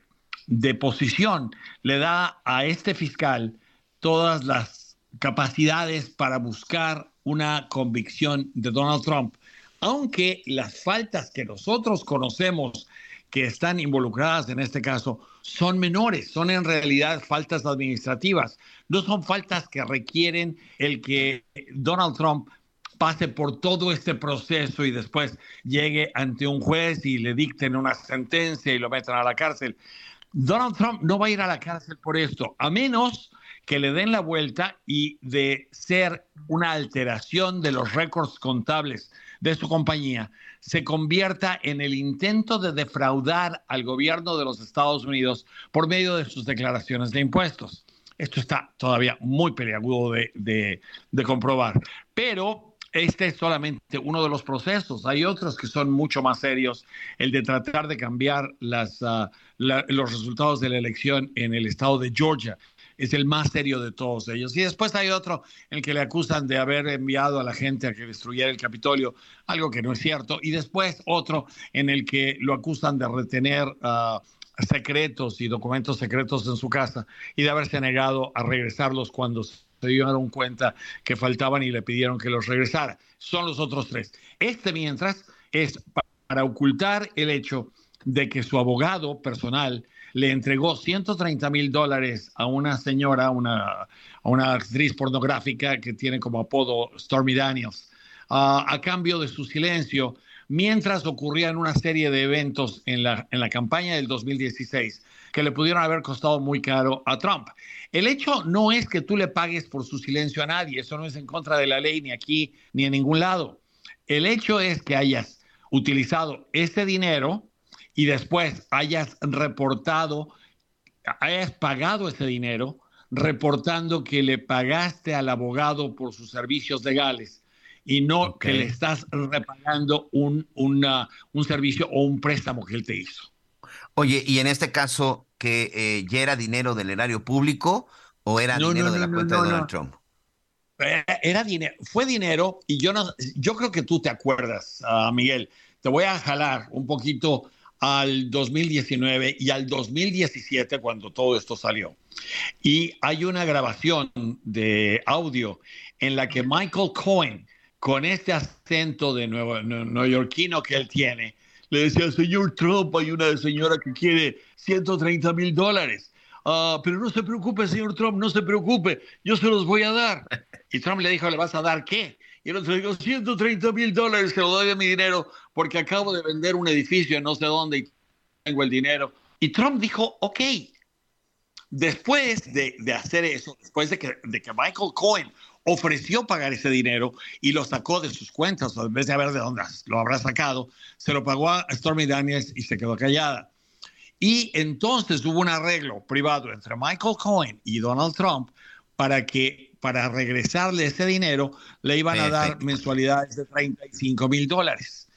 de posición le da a este fiscal todas las capacidades para buscar una convicción de Donald Trump aunque las faltas que nosotros conocemos que están involucradas en este caso son menores, son en realidad faltas administrativas, no son faltas que requieren el que Donald Trump pase por todo este proceso y después llegue ante un juez y le dicten una sentencia y lo metan a la cárcel. Donald Trump no va a ir a la cárcel por esto, a menos que le den la vuelta y de ser una alteración de los récords contables de su compañía, se convierta en el intento de defraudar al gobierno de los Estados Unidos por medio de sus declaraciones de impuestos. Esto está todavía muy peliagudo de, de comprobar, pero este es solamente uno de los procesos. Hay otros que son mucho más serios. El de tratar de cambiar las, ah, los resultados de la elección en el estado de Georgia es el más serio de todos ellos. Y después hay otro en el que le acusan de haber enviado a la gente a que destruyera el Capitolio, algo que no es cierto. Y después otro en el que lo acusan de retener uh, secretos y documentos secretos en su casa y de haberse negado a regresarlos cuando se dieron cuenta que faltaban y le pidieron que los regresara. Son los otros tres. Este, mientras, es para ocultar el hecho de que su abogado personal le entregó 130 mil dólares a una señora, una, a una actriz pornográfica que tiene como apodo Stormy Daniels, a cambio de su silencio mientras ocurrían una serie de eventos en la, en la campaña del 2016 que le pudieron haber costado muy caro a Trump. El hecho no es que tú le pagues por su silencio a nadie, eso no es en contra de la ley ni aquí ni en ningún lado. El hecho es que hayas utilizado ese dinero y después hayas reportado, hayas pagado ese dinero, reportando que le pagaste al abogado por sus servicios legales y no que le estás repagando un, un servicio o un préstamo que él te hizo. Oye, y en este caso, que eh, ya era dinero del erario público o era dinero de la cuenta de Donald Trump? Era, dinero, fue dinero y yo no, yo creo que tú te acuerdas, uh, Miguel. Te voy a jalar un poquito al 2019 y al 2017 cuando todo esto salió. Y hay una grabación de audio en la que Michael Cohen, con este acento de nuevo, neoyorquino que él tiene, le decía, señor Trump, hay una señora que quiere 130 mil dólares. Ah, pero no se preocupe, señor Trump, no se preocupe, yo se los voy a dar. Y Trump le dijo, ¿le vas a dar qué? Y el otro dijo, 130 mil dólares, que lo doy de mi dinero porque acabo de vender un edificio en no sé dónde y tengo el dinero. Y Trump dijo, ok. Después de, de hacer eso, después de que, de que Michael Cohen ofreció pagar ese dinero y lo sacó de sus cuentas, o en vez de ver de dónde lo habrá sacado, se lo pagó a Stormy Daniels y se quedó callada. Y entonces hubo un arreglo privado entre Michael Cohen y Donald Trump para que para regresarle ese dinero le iban a dar mensualidades de 35 mil dólares.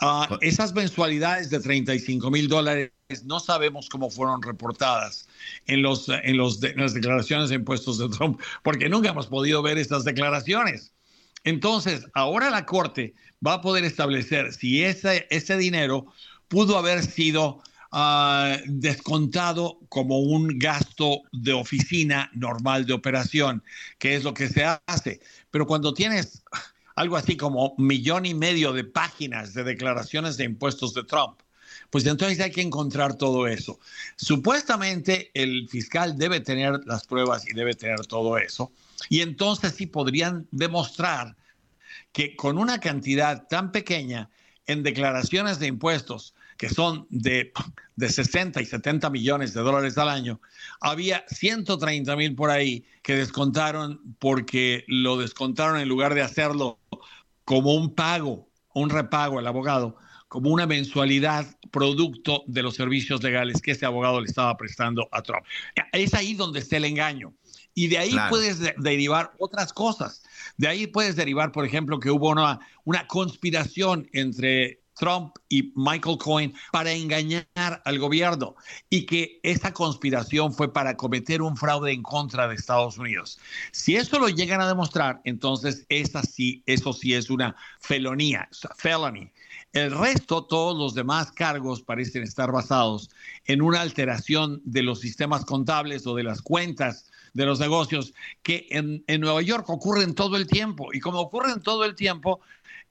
Ah, esas mensualidades de 35 mil dólares no sabemos cómo fueron reportadas en, los, en, los las declaraciones de impuestos de Trump, porque nunca hemos podido ver estas declaraciones. Entonces, ahora la Corte va a poder establecer si ese, ese dinero pudo haber sido ah, descontado como un gasto de oficina normal de operación, que es lo que se hace. Pero cuando tienes algo así como millón y medio de páginas de declaraciones de impuestos de Trump. Pues entonces hay que encontrar todo eso. Supuestamente el fiscal debe tener las pruebas y debe tener todo eso. Y entonces sí podrían demostrar que con una cantidad tan pequeña en declaraciones de impuestos que son de, de 60 y 70 millones de dólares al año, había 130 mil por ahí que descontaron porque lo descontaron en lugar de hacerlo como un pago, un repago al abogado, como una mensualidad producto de los servicios legales que ese abogado le estaba prestando a Trump. Es ahí donde está el engaño. Y de ahí puedes derivar otras cosas. De ahí puedes derivar, por ejemplo, que hubo una, una conspiración entre Trump y Michael Cohen para engañar al gobierno y que esa conspiración fue para cometer un fraude en contra de Estados Unidos. Si eso lo llegan a demostrar, entonces esa sí, eso sí es una felonía, felony. El resto, todos los demás cargos parecen estar basados en una alteración de los sistemas contables o de las cuentas de los negocios que en, en Nueva York ocurren todo el tiempo. Y como ocurren todo el tiempo,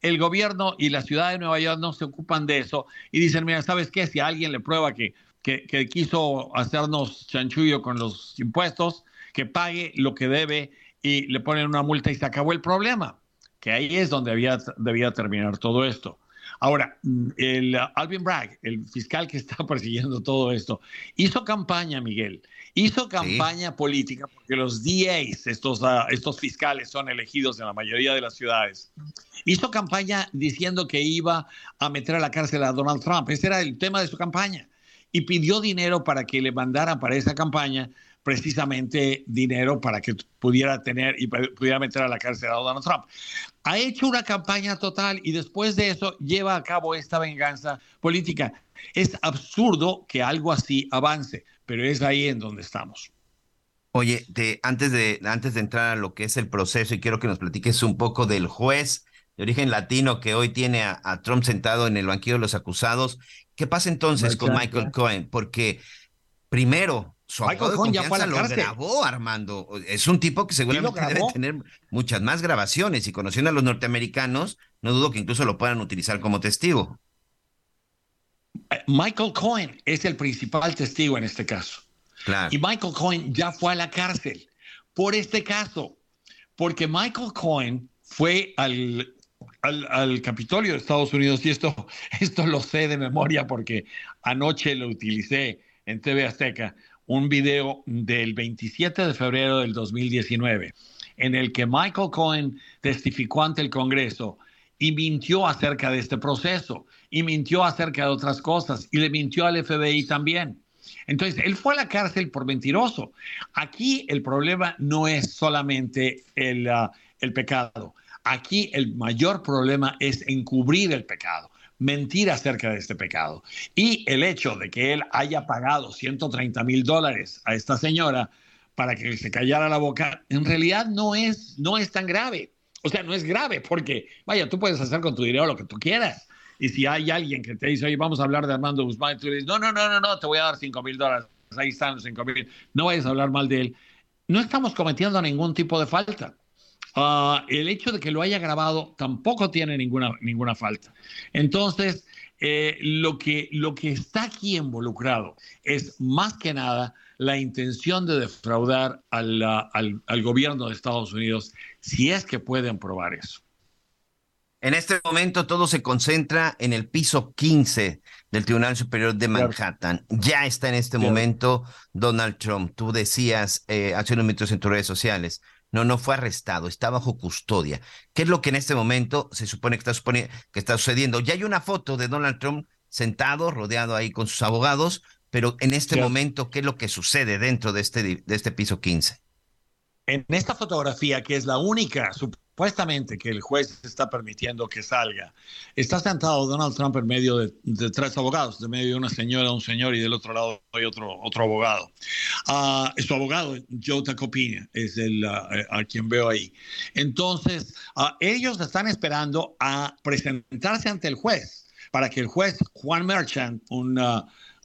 el gobierno y la ciudad de Nueva York no se ocupan de eso y dicen, mira, ¿sabes qué? Si alguien le prueba que, que, quiso hacernos chanchullo con los impuestos, que pague lo que debe y le ponen una multa y se acabó el problema, que ahí es donde había, debía terminar todo esto. Ahora, el Alvin Bragg, el fiscal que está persiguiendo todo esto, hizo campaña, Miguel, hizo campaña política porque los DAs, estos, uh, estos fiscales son elegidos en la mayoría de las ciudades, hizo campaña diciendo que iba a meter a la cárcel a Donald Trump. Ese era el tema de su campaña. Y pidió dinero para que le mandaran para esa campaña precisamente dinero para que pudiera tener y pudiera meter a la cárcel a Donald Trump. Ha hecho una campaña total y después de eso lleva a cabo esta venganza política. Es absurdo que algo así avance, pero es ahí en donde estamos. Oye, antes, de, antes de entrar a lo que es el proceso, y quiero que nos platiques un poco del juez de origen latino que hoy tiene a, Trump sentado en el banquillo de los acusados. ¿Qué pasa entonces con Michael Cohen? Porque primero su Michael Cohen ya fue a la lo grabó, Armando. Es un tipo que seguramente debe tener muchas más grabaciones y conociendo a los norteamericanos, no dudo que incluso lo puedan utilizar como testigo. Michael Cohen es el principal testigo en este caso. Y Michael Cohen ya fue a la cárcel por este caso, porque Michael Cohen fue al, al, al, Capitolio de Estados Unidos y esto, esto lo sé de memoria porque anoche lo utilicé en TV Azteca un video del 27 de febrero del 2019 en el que Michael Cohen testificó ante el Congreso y mintió acerca de este proceso y mintió acerca de otras cosas y le mintió al FBI también. Entonces, él fue a la cárcel por mentiroso. Aquí el problema no es solamente el, uh, el pecado. Aquí el mayor problema es encubrir el pecado mentir acerca de este pecado. Y el hecho de que él haya pagado 130 mil dólares a esta señora para que se callara la boca, en realidad no es, no es tan grave. O sea, no es grave porque, vaya, tú puedes hacer con tu dinero lo que tú quieras. Y si hay alguien que te dice, oye, vamos a hablar de Armando Guzmán, tú le dices, no, no, no, no, no, te voy a dar 5 mil dólares. Ahí están los 5 mil. No vayas a hablar mal de él. No estamos cometiendo ningún tipo de falta. Ah, el hecho de que lo haya grabado tampoco tiene ninguna, ninguna falta. Entonces, eh, lo, que, lo que está aquí involucrado es más que nada la intención de defraudar al, al, gobierno de Estados Unidos, si es que pueden probar eso. En este momento todo se concentra en el piso 15 del Tribunal Superior de Manhattan. Ya está en este momento Donald Trump. Tú decías eh, hace unos minutos en tus redes sociales, no, no fue arrestado, está bajo custodia. ¿Qué es lo que en este momento se supone que está, que está sucediendo? Ya hay una foto de Donald Trump sentado, rodeado ahí con sus abogados, pero en este momento, ¿qué es lo que sucede dentro de este, de este piso 15? En esta fotografía, que es la única, supuestamente que el juez está permitiendo que salga. Está sentado Donald Trump en medio de, tres abogados, de medio de una señora, un señor y del otro lado hay otro, otro abogado. Uh, su abogado, Joe Tacopina, es el ah, a quien veo ahí. Entonces, uh, ellos están esperando a presentarse ante el juez para que el juez Juan Merchant, un,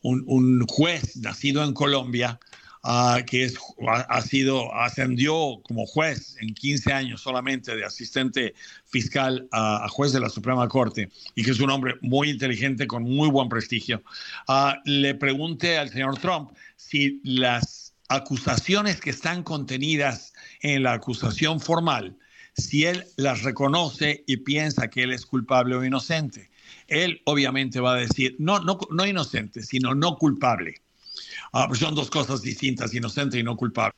un, un juez nacido en Colombia, Ah, que es, ha, sido, ascendió como juez en 15 años solamente de asistente fiscal a, juez de la Suprema Corte y que es un hombre muy inteligente con muy buen prestigio, ah, le pregunte al señor Trump si las acusaciones que están contenidas en la acusación formal, si él las reconoce y piensa que él es culpable o inocente. Él obviamente va a decir, no, no, no inocente, sino no culpable. Pues son dos cosas distintas, inocente y no culpable.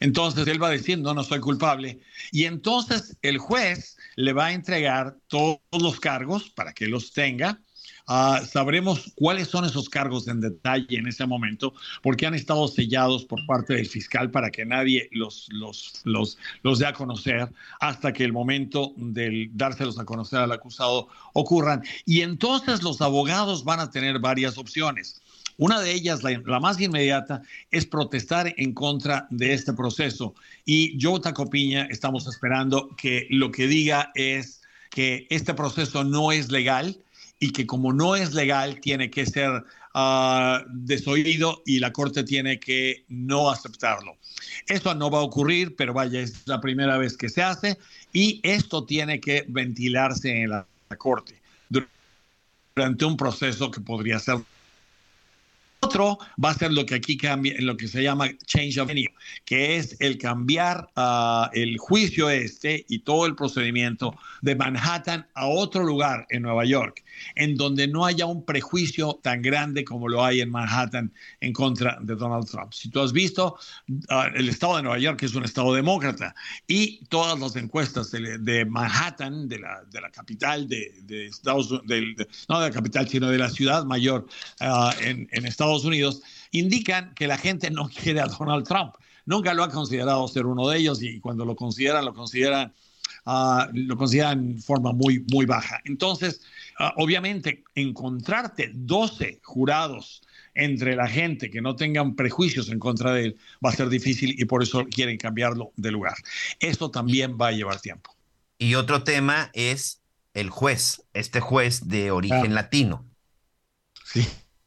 Entonces él va a decir, no, no soy culpable. Y entonces el juez le va a entregar todos los cargos para que los tenga. Ah, sabremos cuáles son esos cargos en detalle en ese momento, porque han estado sellados por parte del fiscal para que nadie los, los, los, los dé a conocer hasta que el momento de dárselos a conocer al acusado ocurran. Y entonces los abogados van a tener varias opciones. Una de ellas, la, más inmediata, es protestar en contra de este proceso. Y yo, Tacopiña, estamos esperando que lo que diga es que este proceso no es legal y que como no es legal tiene que ser uh, desoído y la Corte tiene que no aceptarlo. Esto no va a ocurrir, pero vaya, es la primera vez que se hace y esto tiene que ventilarse en la, la Corte durante un proceso que podría ser otro va a ser lo que aquí cambia, lo que se llama change of venue, que es el cambiar uh, el juicio este y todo el procedimiento de Manhattan a otro lugar en Nueva York, en donde no haya un prejuicio tan grande como lo hay en Manhattan en contra de Donald Trump. Si tú has visto, uh, el estado de Nueva York es un estado demócrata y todas las encuestas de, Manhattan, de la, de la capital de, de Estados Unidos, no de la capital, sino de la ciudad mayor uh, en, en Estados Unidos, indican que la gente no quiere a Donald Trump. Nunca lo ha considerado ser uno de ellos y cuando lo consideran, lo consideran, uh, lo consideran en forma muy, muy baja. Entonces, uh, obviamente, encontrarte 12 jurados entre la gente que no tengan prejuicios en contra de él va a ser difícil y por eso quieren cambiarlo de lugar. Esto también va a llevar tiempo. Y otro tema es el juez, este juez de origen ah. latino. Sí.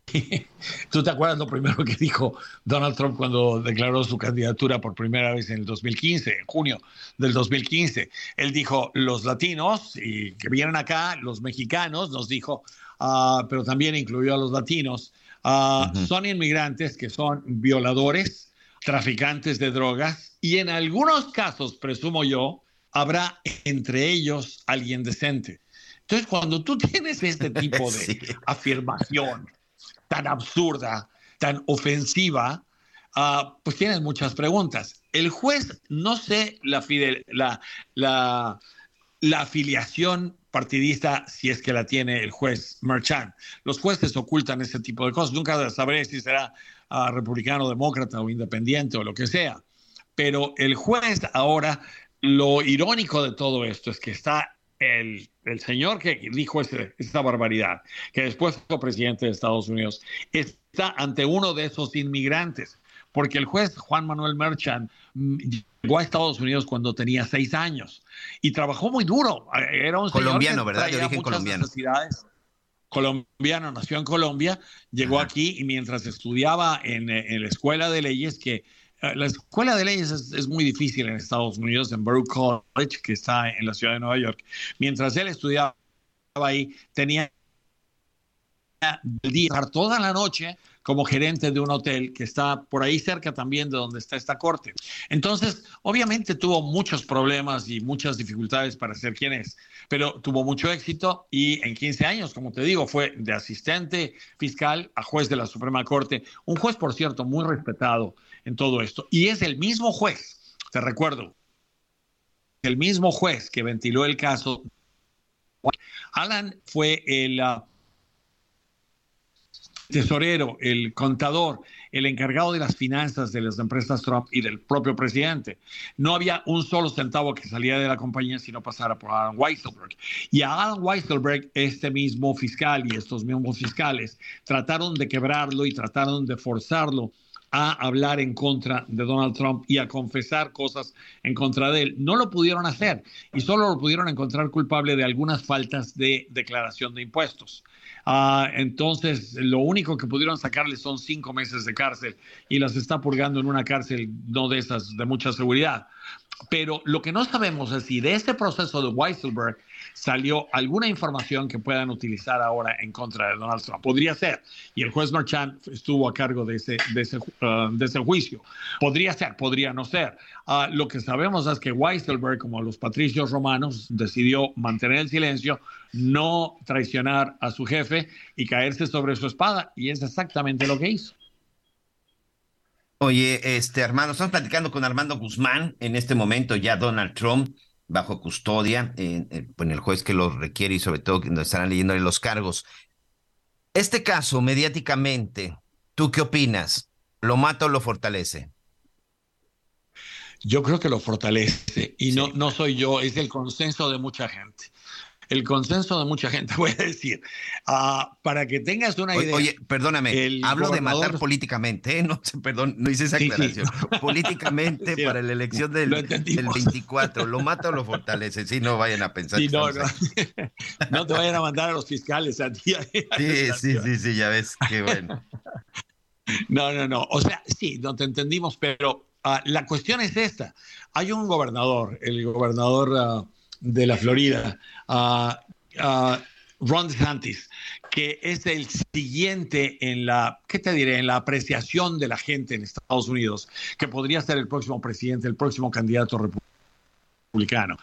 ¿Tú te acuerdas lo primero que dijo Donald Trump cuando declaró su candidatura por primera vez en el 2015, en junio del 2015? Él dijo, los latinos y que vienen acá, los mexicanos, nos dijo, uh, pero también incluyó a los latinos, uh, uh -huh. son inmigrantes que son violadores, traficantes de drogas y en algunos casos, presumo yo, habrá entre ellos alguien decente. Entonces, cuando tú tienes este tipo de sí. afirmación, tan absurda, tan ofensiva, uh, pues tienes muchas preguntas. El juez, no sé la, fidel, afiliación partidista, si es que la tiene el juez Merchant. Los jueces ocultan ese tipo de cosas. Nunca sabré si será uh, republicano, demócrata o independiente o lo que sea. Pero el juez ahora, lo irónico de todo esto es que está el, el, señor que dijo ese, esta barbaridad, que después fue presidente de Estados Unidos, está ante uno de esos inmigrantes, porque el juez Juan Manuel Merchant mm, llegó a Estados Unidos cuando tenía seis años y trabajó muy duro. Era un colombiano, ¿verdad? Yo dije colombiano. Colombiano, nació en Colombia, llegó Ajá. aquí y mientras estudiaba en, en la escuela de leyes que la escuela de leyes es, es, muy difícil en Estados Unidos, en Baruch College, que está en la ciudad de Nueva York. Mientras él estudiaba ahí, tenía el día, toda la noche como gerente de un hotel que está por ahí cerca también de donde está esta corte. Entonces, obviamente tuvo muchos problemas y muchas dificultades para ser quien es, pero tuvo mucho éxito y en 15 años, como te digo, fue de asistente fiscal a juez de la Suprema Corte, un juez, por cierto, muy respetado en todo esto. Y es el mismo juez, te recuerdo, el mismo juez que ventiló el caso. Alan fue el uh, tesorero, el contador, el encargado de las finanzas de las empresas Trump y del propio presidente. No había un solo centavo que salía de la compañía si no pasara por Alan Weisselberg. Y a Alan Weisselberg, este mismo fiscal y estos mismos fiscales trataron de quebrarlo y trataron de forzarlo a hablar en contra de Donald Trump y a confesar cosas en contra de él. No lo pudieron hacer y solo lo pudieron encontrar culpable de algunas faltas de declaración de impuestos. Uh, entonces, lo único que pudieron sacarle son cinco meses de cárcel y las está purgando en una cárcel no de esas de mucha seguridad. Pero lo que no sabemos es si de este proceso de Weisselberg salió alguna información que puedan utilizar ahora en contra de Donald Trump. Podría ser. Y el juez Marchand estuvo a cargo de ese, uh, de ese juicio. Podría ser, podría no ser. Uh, lo que sabemos es que Weisselberg, como los patricios romanos, decidió mantener el silencio, no traicionar a su jefe y caerse sobre su espada. Y es exactamente lo que hizo. Oye, este Armando, estamos platicando con Armando Guzmán, en este momento ya Donald Trump bajo custodia, en, en, en el juez que lo requiere y sobre todo que estarán leyéndole los cargos. Este caso, mediáticamente, ¿tú qué opinas? ¿Lo mata o lo fortalece? Yo creo que lo fortalece y sí. no, no soy yo, es el consenso de mucha gente el consenso de mucha gente, voy a decir, uh, para que tengas una idea. Oye, perdóname, hablo gobernador... de matar políticamente, ¿eh? no, perdón, no hice esa aclaración. Sí, sí. Políticamente sí, para la elección del, del, 24, ¿lo mata o lo fortalece? Sí, no vayan a pensar. No, no. no, te vayan a mandar a los fiscales a ti. sí, sí, sí, sí, ya ves, qué bueno. No, no, no, o sea, sí, no te entendimos, pero uh, la cuestión es esta. Hay un gobernador, el gobernador... Uh, de la Florida, uh, uh, Ron DeSantis, que es el siguiente en la, ¿qué te diré?, en la apreciación de la gente en Estados Unidos, que podría ser el próximo presidente, el próximo candidato republicano.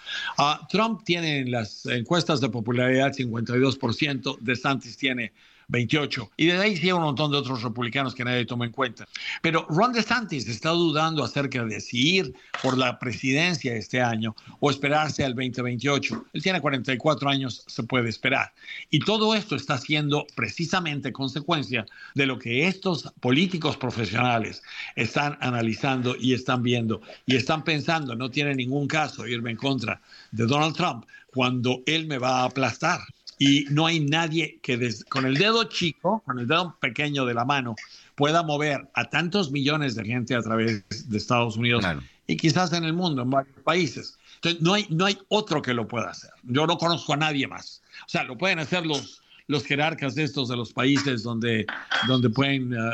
Trump tiene en las encuestas de popularidad 52%, DeSantis tiene 28. Y de ahí hay un montón de otros republicanos que nadie toma en cuenta. Pero Ron DeSantis está dudando acerca de si ir por la presidencia este año o esperarse al 2028. Él tiene 44 años, se puede esperar. Y todo esto está siendo precisamente consecuencia de lo que estos políticos profesionales están analizando y están viendo y están pensando, no tiene ningún caso irme en contra de Donald Trump cuando él me va a aplastar y no hay nadie que con el dedo chico, con el dedo pequeño de la mano, pueda mover a tantos millones de gente a través de Estados Unidos y quizás en el mundo, en varios países. Entonces, no hay, no hay otro que lo pueda hacer. Yo no conozco a nadie más. O sea, lo pueden hacer los, los jerarcas de estos de los países donde, donde pueden uh,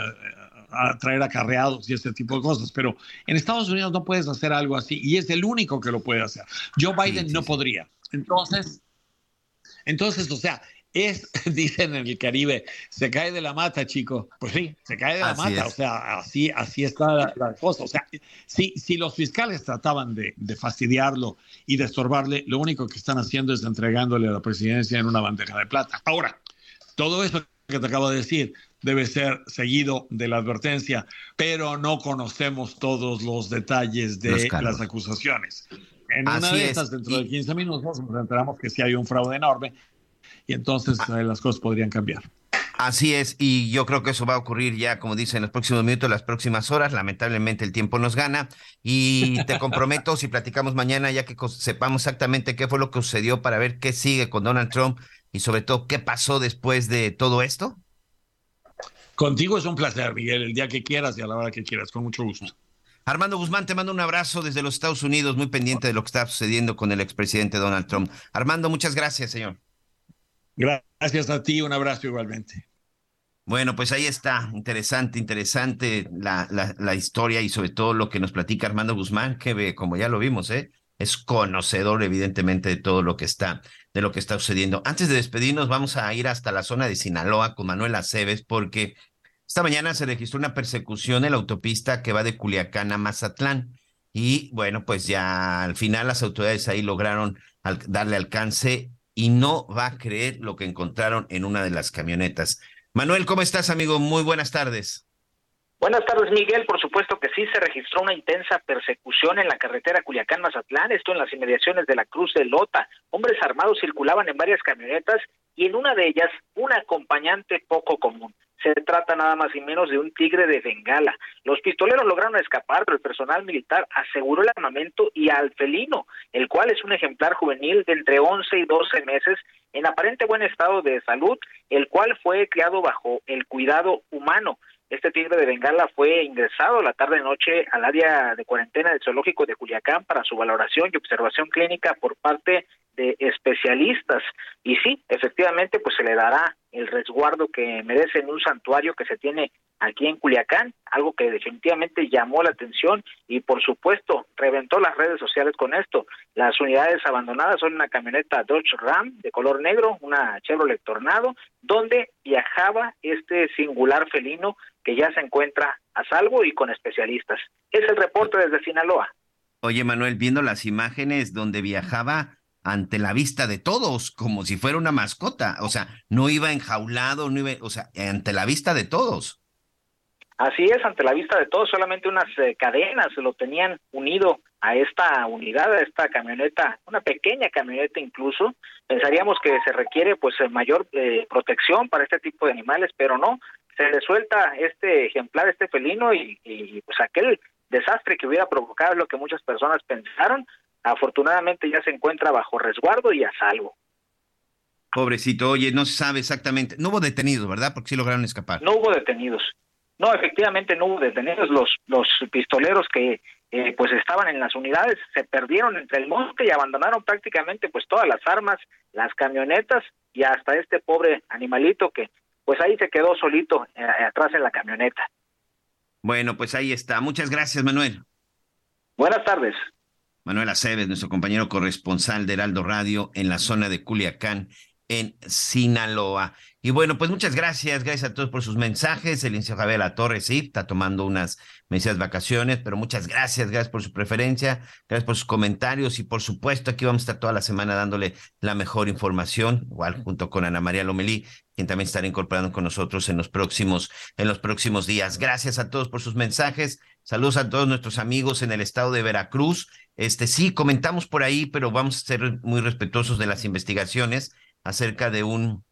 atraer acarreados y ese tipo de cosas, pero en Estados Unidos no puedes hacer algo así y es el único que lo puede hacer. Joe Biden no podría. Entonces, entonces, o sea, es, dicen en el Caribe, se cae de la mata, chico. Pues sí, se cae de la mata. O sea, así, así está la, cosa. O sea, si, si los fiscales trataban de, de, fastidiarlo y de estorbarle, lo único que están haciendo es entregándole a la presidencia en una bandeja de plata. Ahora, todo eso que te acabo de decir debe ser seguido de la advertencia, pero no conocemos todos los detalles de las acusaciones. En una de estas, dentro de 15 minutos, nos enteramos que sí hay un fraude enorme y entonces ah. eh, las cosas podrían cambiar. Así es, y yo creo que eso va a ocurrir ya, como dicen, en los próximos minutos, las próximas horas. Lamentablemente el tiempo nos gana y te comprometo si platicamos mañana ya que sepamos exactamente qué fue lo que sucedió para ver qué sigue con Donald Trump y sobre todo qué pasó después de todo esto. Contigo es un placer, Miguel, el día que quieras y a la hora que quieras, con mucho gusto. Armando Guzmán, te mando un abrazo desde los Estados Unidos, muy pendiente de lo que está sucediendo con el expresidente Donald Trump. Armando, muchas gracias, señor. Gracias a ti, un abrazo igualmente. Bueno, pues ahí está, interesante, interesante la, la, historia y sobre todo lo que nos platica Armando Guzmán, que como ya lo vimos, ¿eh? es conocedor evidentemente de todo lo que está, de lo que está sucediendo. Antes de despedirnos, vamos a ir hasta la zona de Sinaloa con Manuel Aceves, porque esta mañana se registró una persecución en la autopista que va de Culiacán a Mazatlán. Y bueno, pues ya al final las autoridades ahí lograron darle alcance y no va a creer lo que encontraron en una de las camionetas. Manuel, ¿cómo estás, amigo? Muy buenas tardes. Buenas tardes, Miguel. Por supuesto que sí se registró una intensa persecución en la carretera Culiacán-Mazatlán, esto en las inmediaciones de la Cruz de Lota. Hombres armados circulaban en varias camionetas y en una de ellas un acompañante poco común. Se trata nada más y menos de un tigre de Bengala. Los pistoleros lograron escapar, pero el personal militar aseguró el armamento y al felino, el cual es un ejemplar juvenil de entre 11 y 12 meses, en aparente buen estado de salud, el cual fue criado bajo el cuidado humano. Este tigre de Bengala fue ingresado la tarde-noche al área de cuarentena del zoológico de Culiacán para su valoración y observación clínica por parte de especialistas. Y sí, efectivamente, pues se le dará el resguardo que merece en un santuario que se tiene aquí en Culiacán, algo que definitivamente llamó la atención y por supuesto reventó las redes sociales con esto. Las unidades abandonadas son una camioneta Dodge Ram de color negro, una Chevrolet Tornado, donde viajaba este singular felino que ya se encuentra a salvo y con especialistas. Es el reporte desde Sinaloa. Oye, Manuel, viendo las imágenes donde viajaba, ante la vista de todos, como si fuera una mascota. O sea, no iba enjaulado, no iba, o sea, ante la vista de todos. Así es, ante la vista de todos, solamente unas eh, cadenas lo tenían unido a esta unidad, a esta camioneta, una pequeña camioneta incluso. Pensaríamos que se requiere pues mayor eh, protección para este tipo de animales, pero no, se le suelta este ejemplar, este felino y, y pues aquel desastre que hubiera provocado es lo que muchas personas pensaron, afortunadamente ya se encuentra bajo resguardo y a salvo. Pobrecito, oye, no se sabe exactamente. No hubo detenidos, ¿verdad? Porque sí lograron escapar. No hubo detenidos. No, efectivamente no hubo detenidos. Los, los pistoleros que eh, pues estaban en las unidades se perdieron entre el monte y abandonaron prácticamente pues todas las armas, las camionetas y hasta este pobre animalito que pues ahí se quedó solito eh, atrás en la camioneta. Bueno, pues ahí está. Muchas gracias, Manuel. Buenas tardes. Manuel Aceves, nuestro compañero corresponsal de Heraldo Radio en la zona de Culiacán, en Sinaloa. Y bueno, pues muchas gracias, gracias a todos por sus mensajes. El licenciado Javier La Torre, sí, está tomando unas mesas vacaciones, pero muchas gracias, gracias por su preferencia, gracias por sus comentarios y por supuesto aquí vamos a estar toda la semana dándole la mejor información, igual junto con Ana María Lomelí, quien también estará incorporando con nosotros en los próximos, en los próximos días. Gracias a todos por sus mensajes. Saludos a todos nuestros amigos en el estado de Veracruz. Este sí, comentamos por ahí, pero vamos a ser muy respetuosos de las investigaciones acerca de un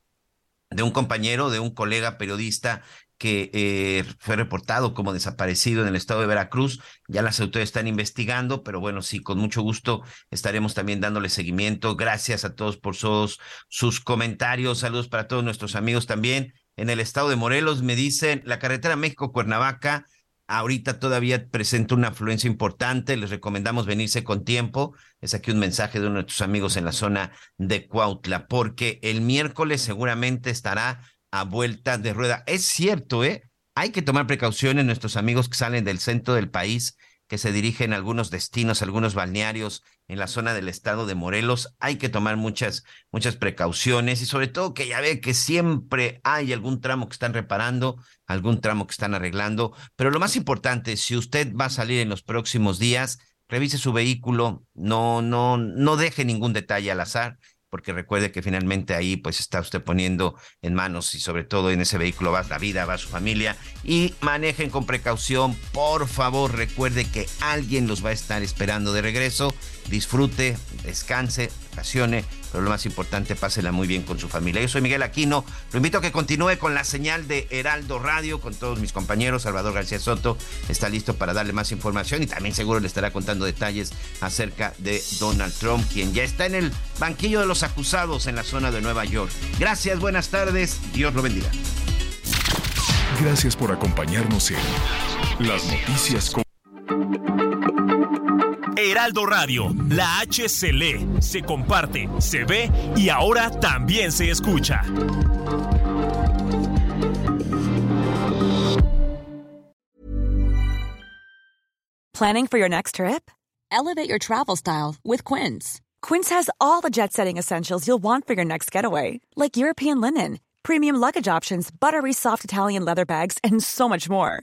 de un compañero, de un colega periodista que eh, fue reportado como desaparecido en el estado de Veracruz. Ya las autoridades están investigando, pero bueno, sí, con mucho gusto estaremos también dándole seguimiento. Gracias a todos por sus, sus comentarios. Saludos para todos nuestros amigos también. En el estado de Morelos me dicen la carretera México-Cuernavaca ahorita todavía presenta una afluencia importante, les recomendamos venirse con tiempo. Es aquí un mensaje de uno de nuestros amigos en la zona de Cuautla, porque el miércoles seguramente estará a vuelta de rueda. Es cierto, ¿eh? Hay que tomar precauciones nuestros amigos que salen del centro del país que se dirigen a algunos destinos, algunos balnearios en la zona del estado de Morelos. Hay que tomar muchas, muchas precauciones y sobre todo que ya ve que siempre hay algún tramo que están reparando, algún tramo que están arreglando. Pero lo más importante, si usted va a salir en los próximos días, revise su vehículo, no, no, no deje ningún detalle al azar porque recuerde que finalmente ahí pues está usted poniendo en manos y sobre todo en ese vehículo va la vida, va su familia y manejen con precaución, por favor recuerde que alguien los va a estar esperando de regreso, disfrute, descanse, vacacione, pero lo más importante, pásela muy bien con su familia. Yo soy Miguel Aquino, lo invito a que continúe con la señal de Heraldo Radio con todos mis compañeros. Salvador García Soto está listo para darle más información y también seguro le estará contando detalles acerca de Donald Trump, quien ya está en el banquillo de los acusados en la zona de Nueva York. Gracias, buenas tardes, Dios lo bendiga. Gracias por acompañarnos en Las Noticias con... Heraldo Radio, la H se lee, se comparte, se ve y ahora también se escucha. Planning for your next trip? Elevate your travel style with Quince. Quince has all the jet setting essentials you'll want for your next getaway, like European linen, premium luggage options, buttery soft Italian leather bags, and so much more.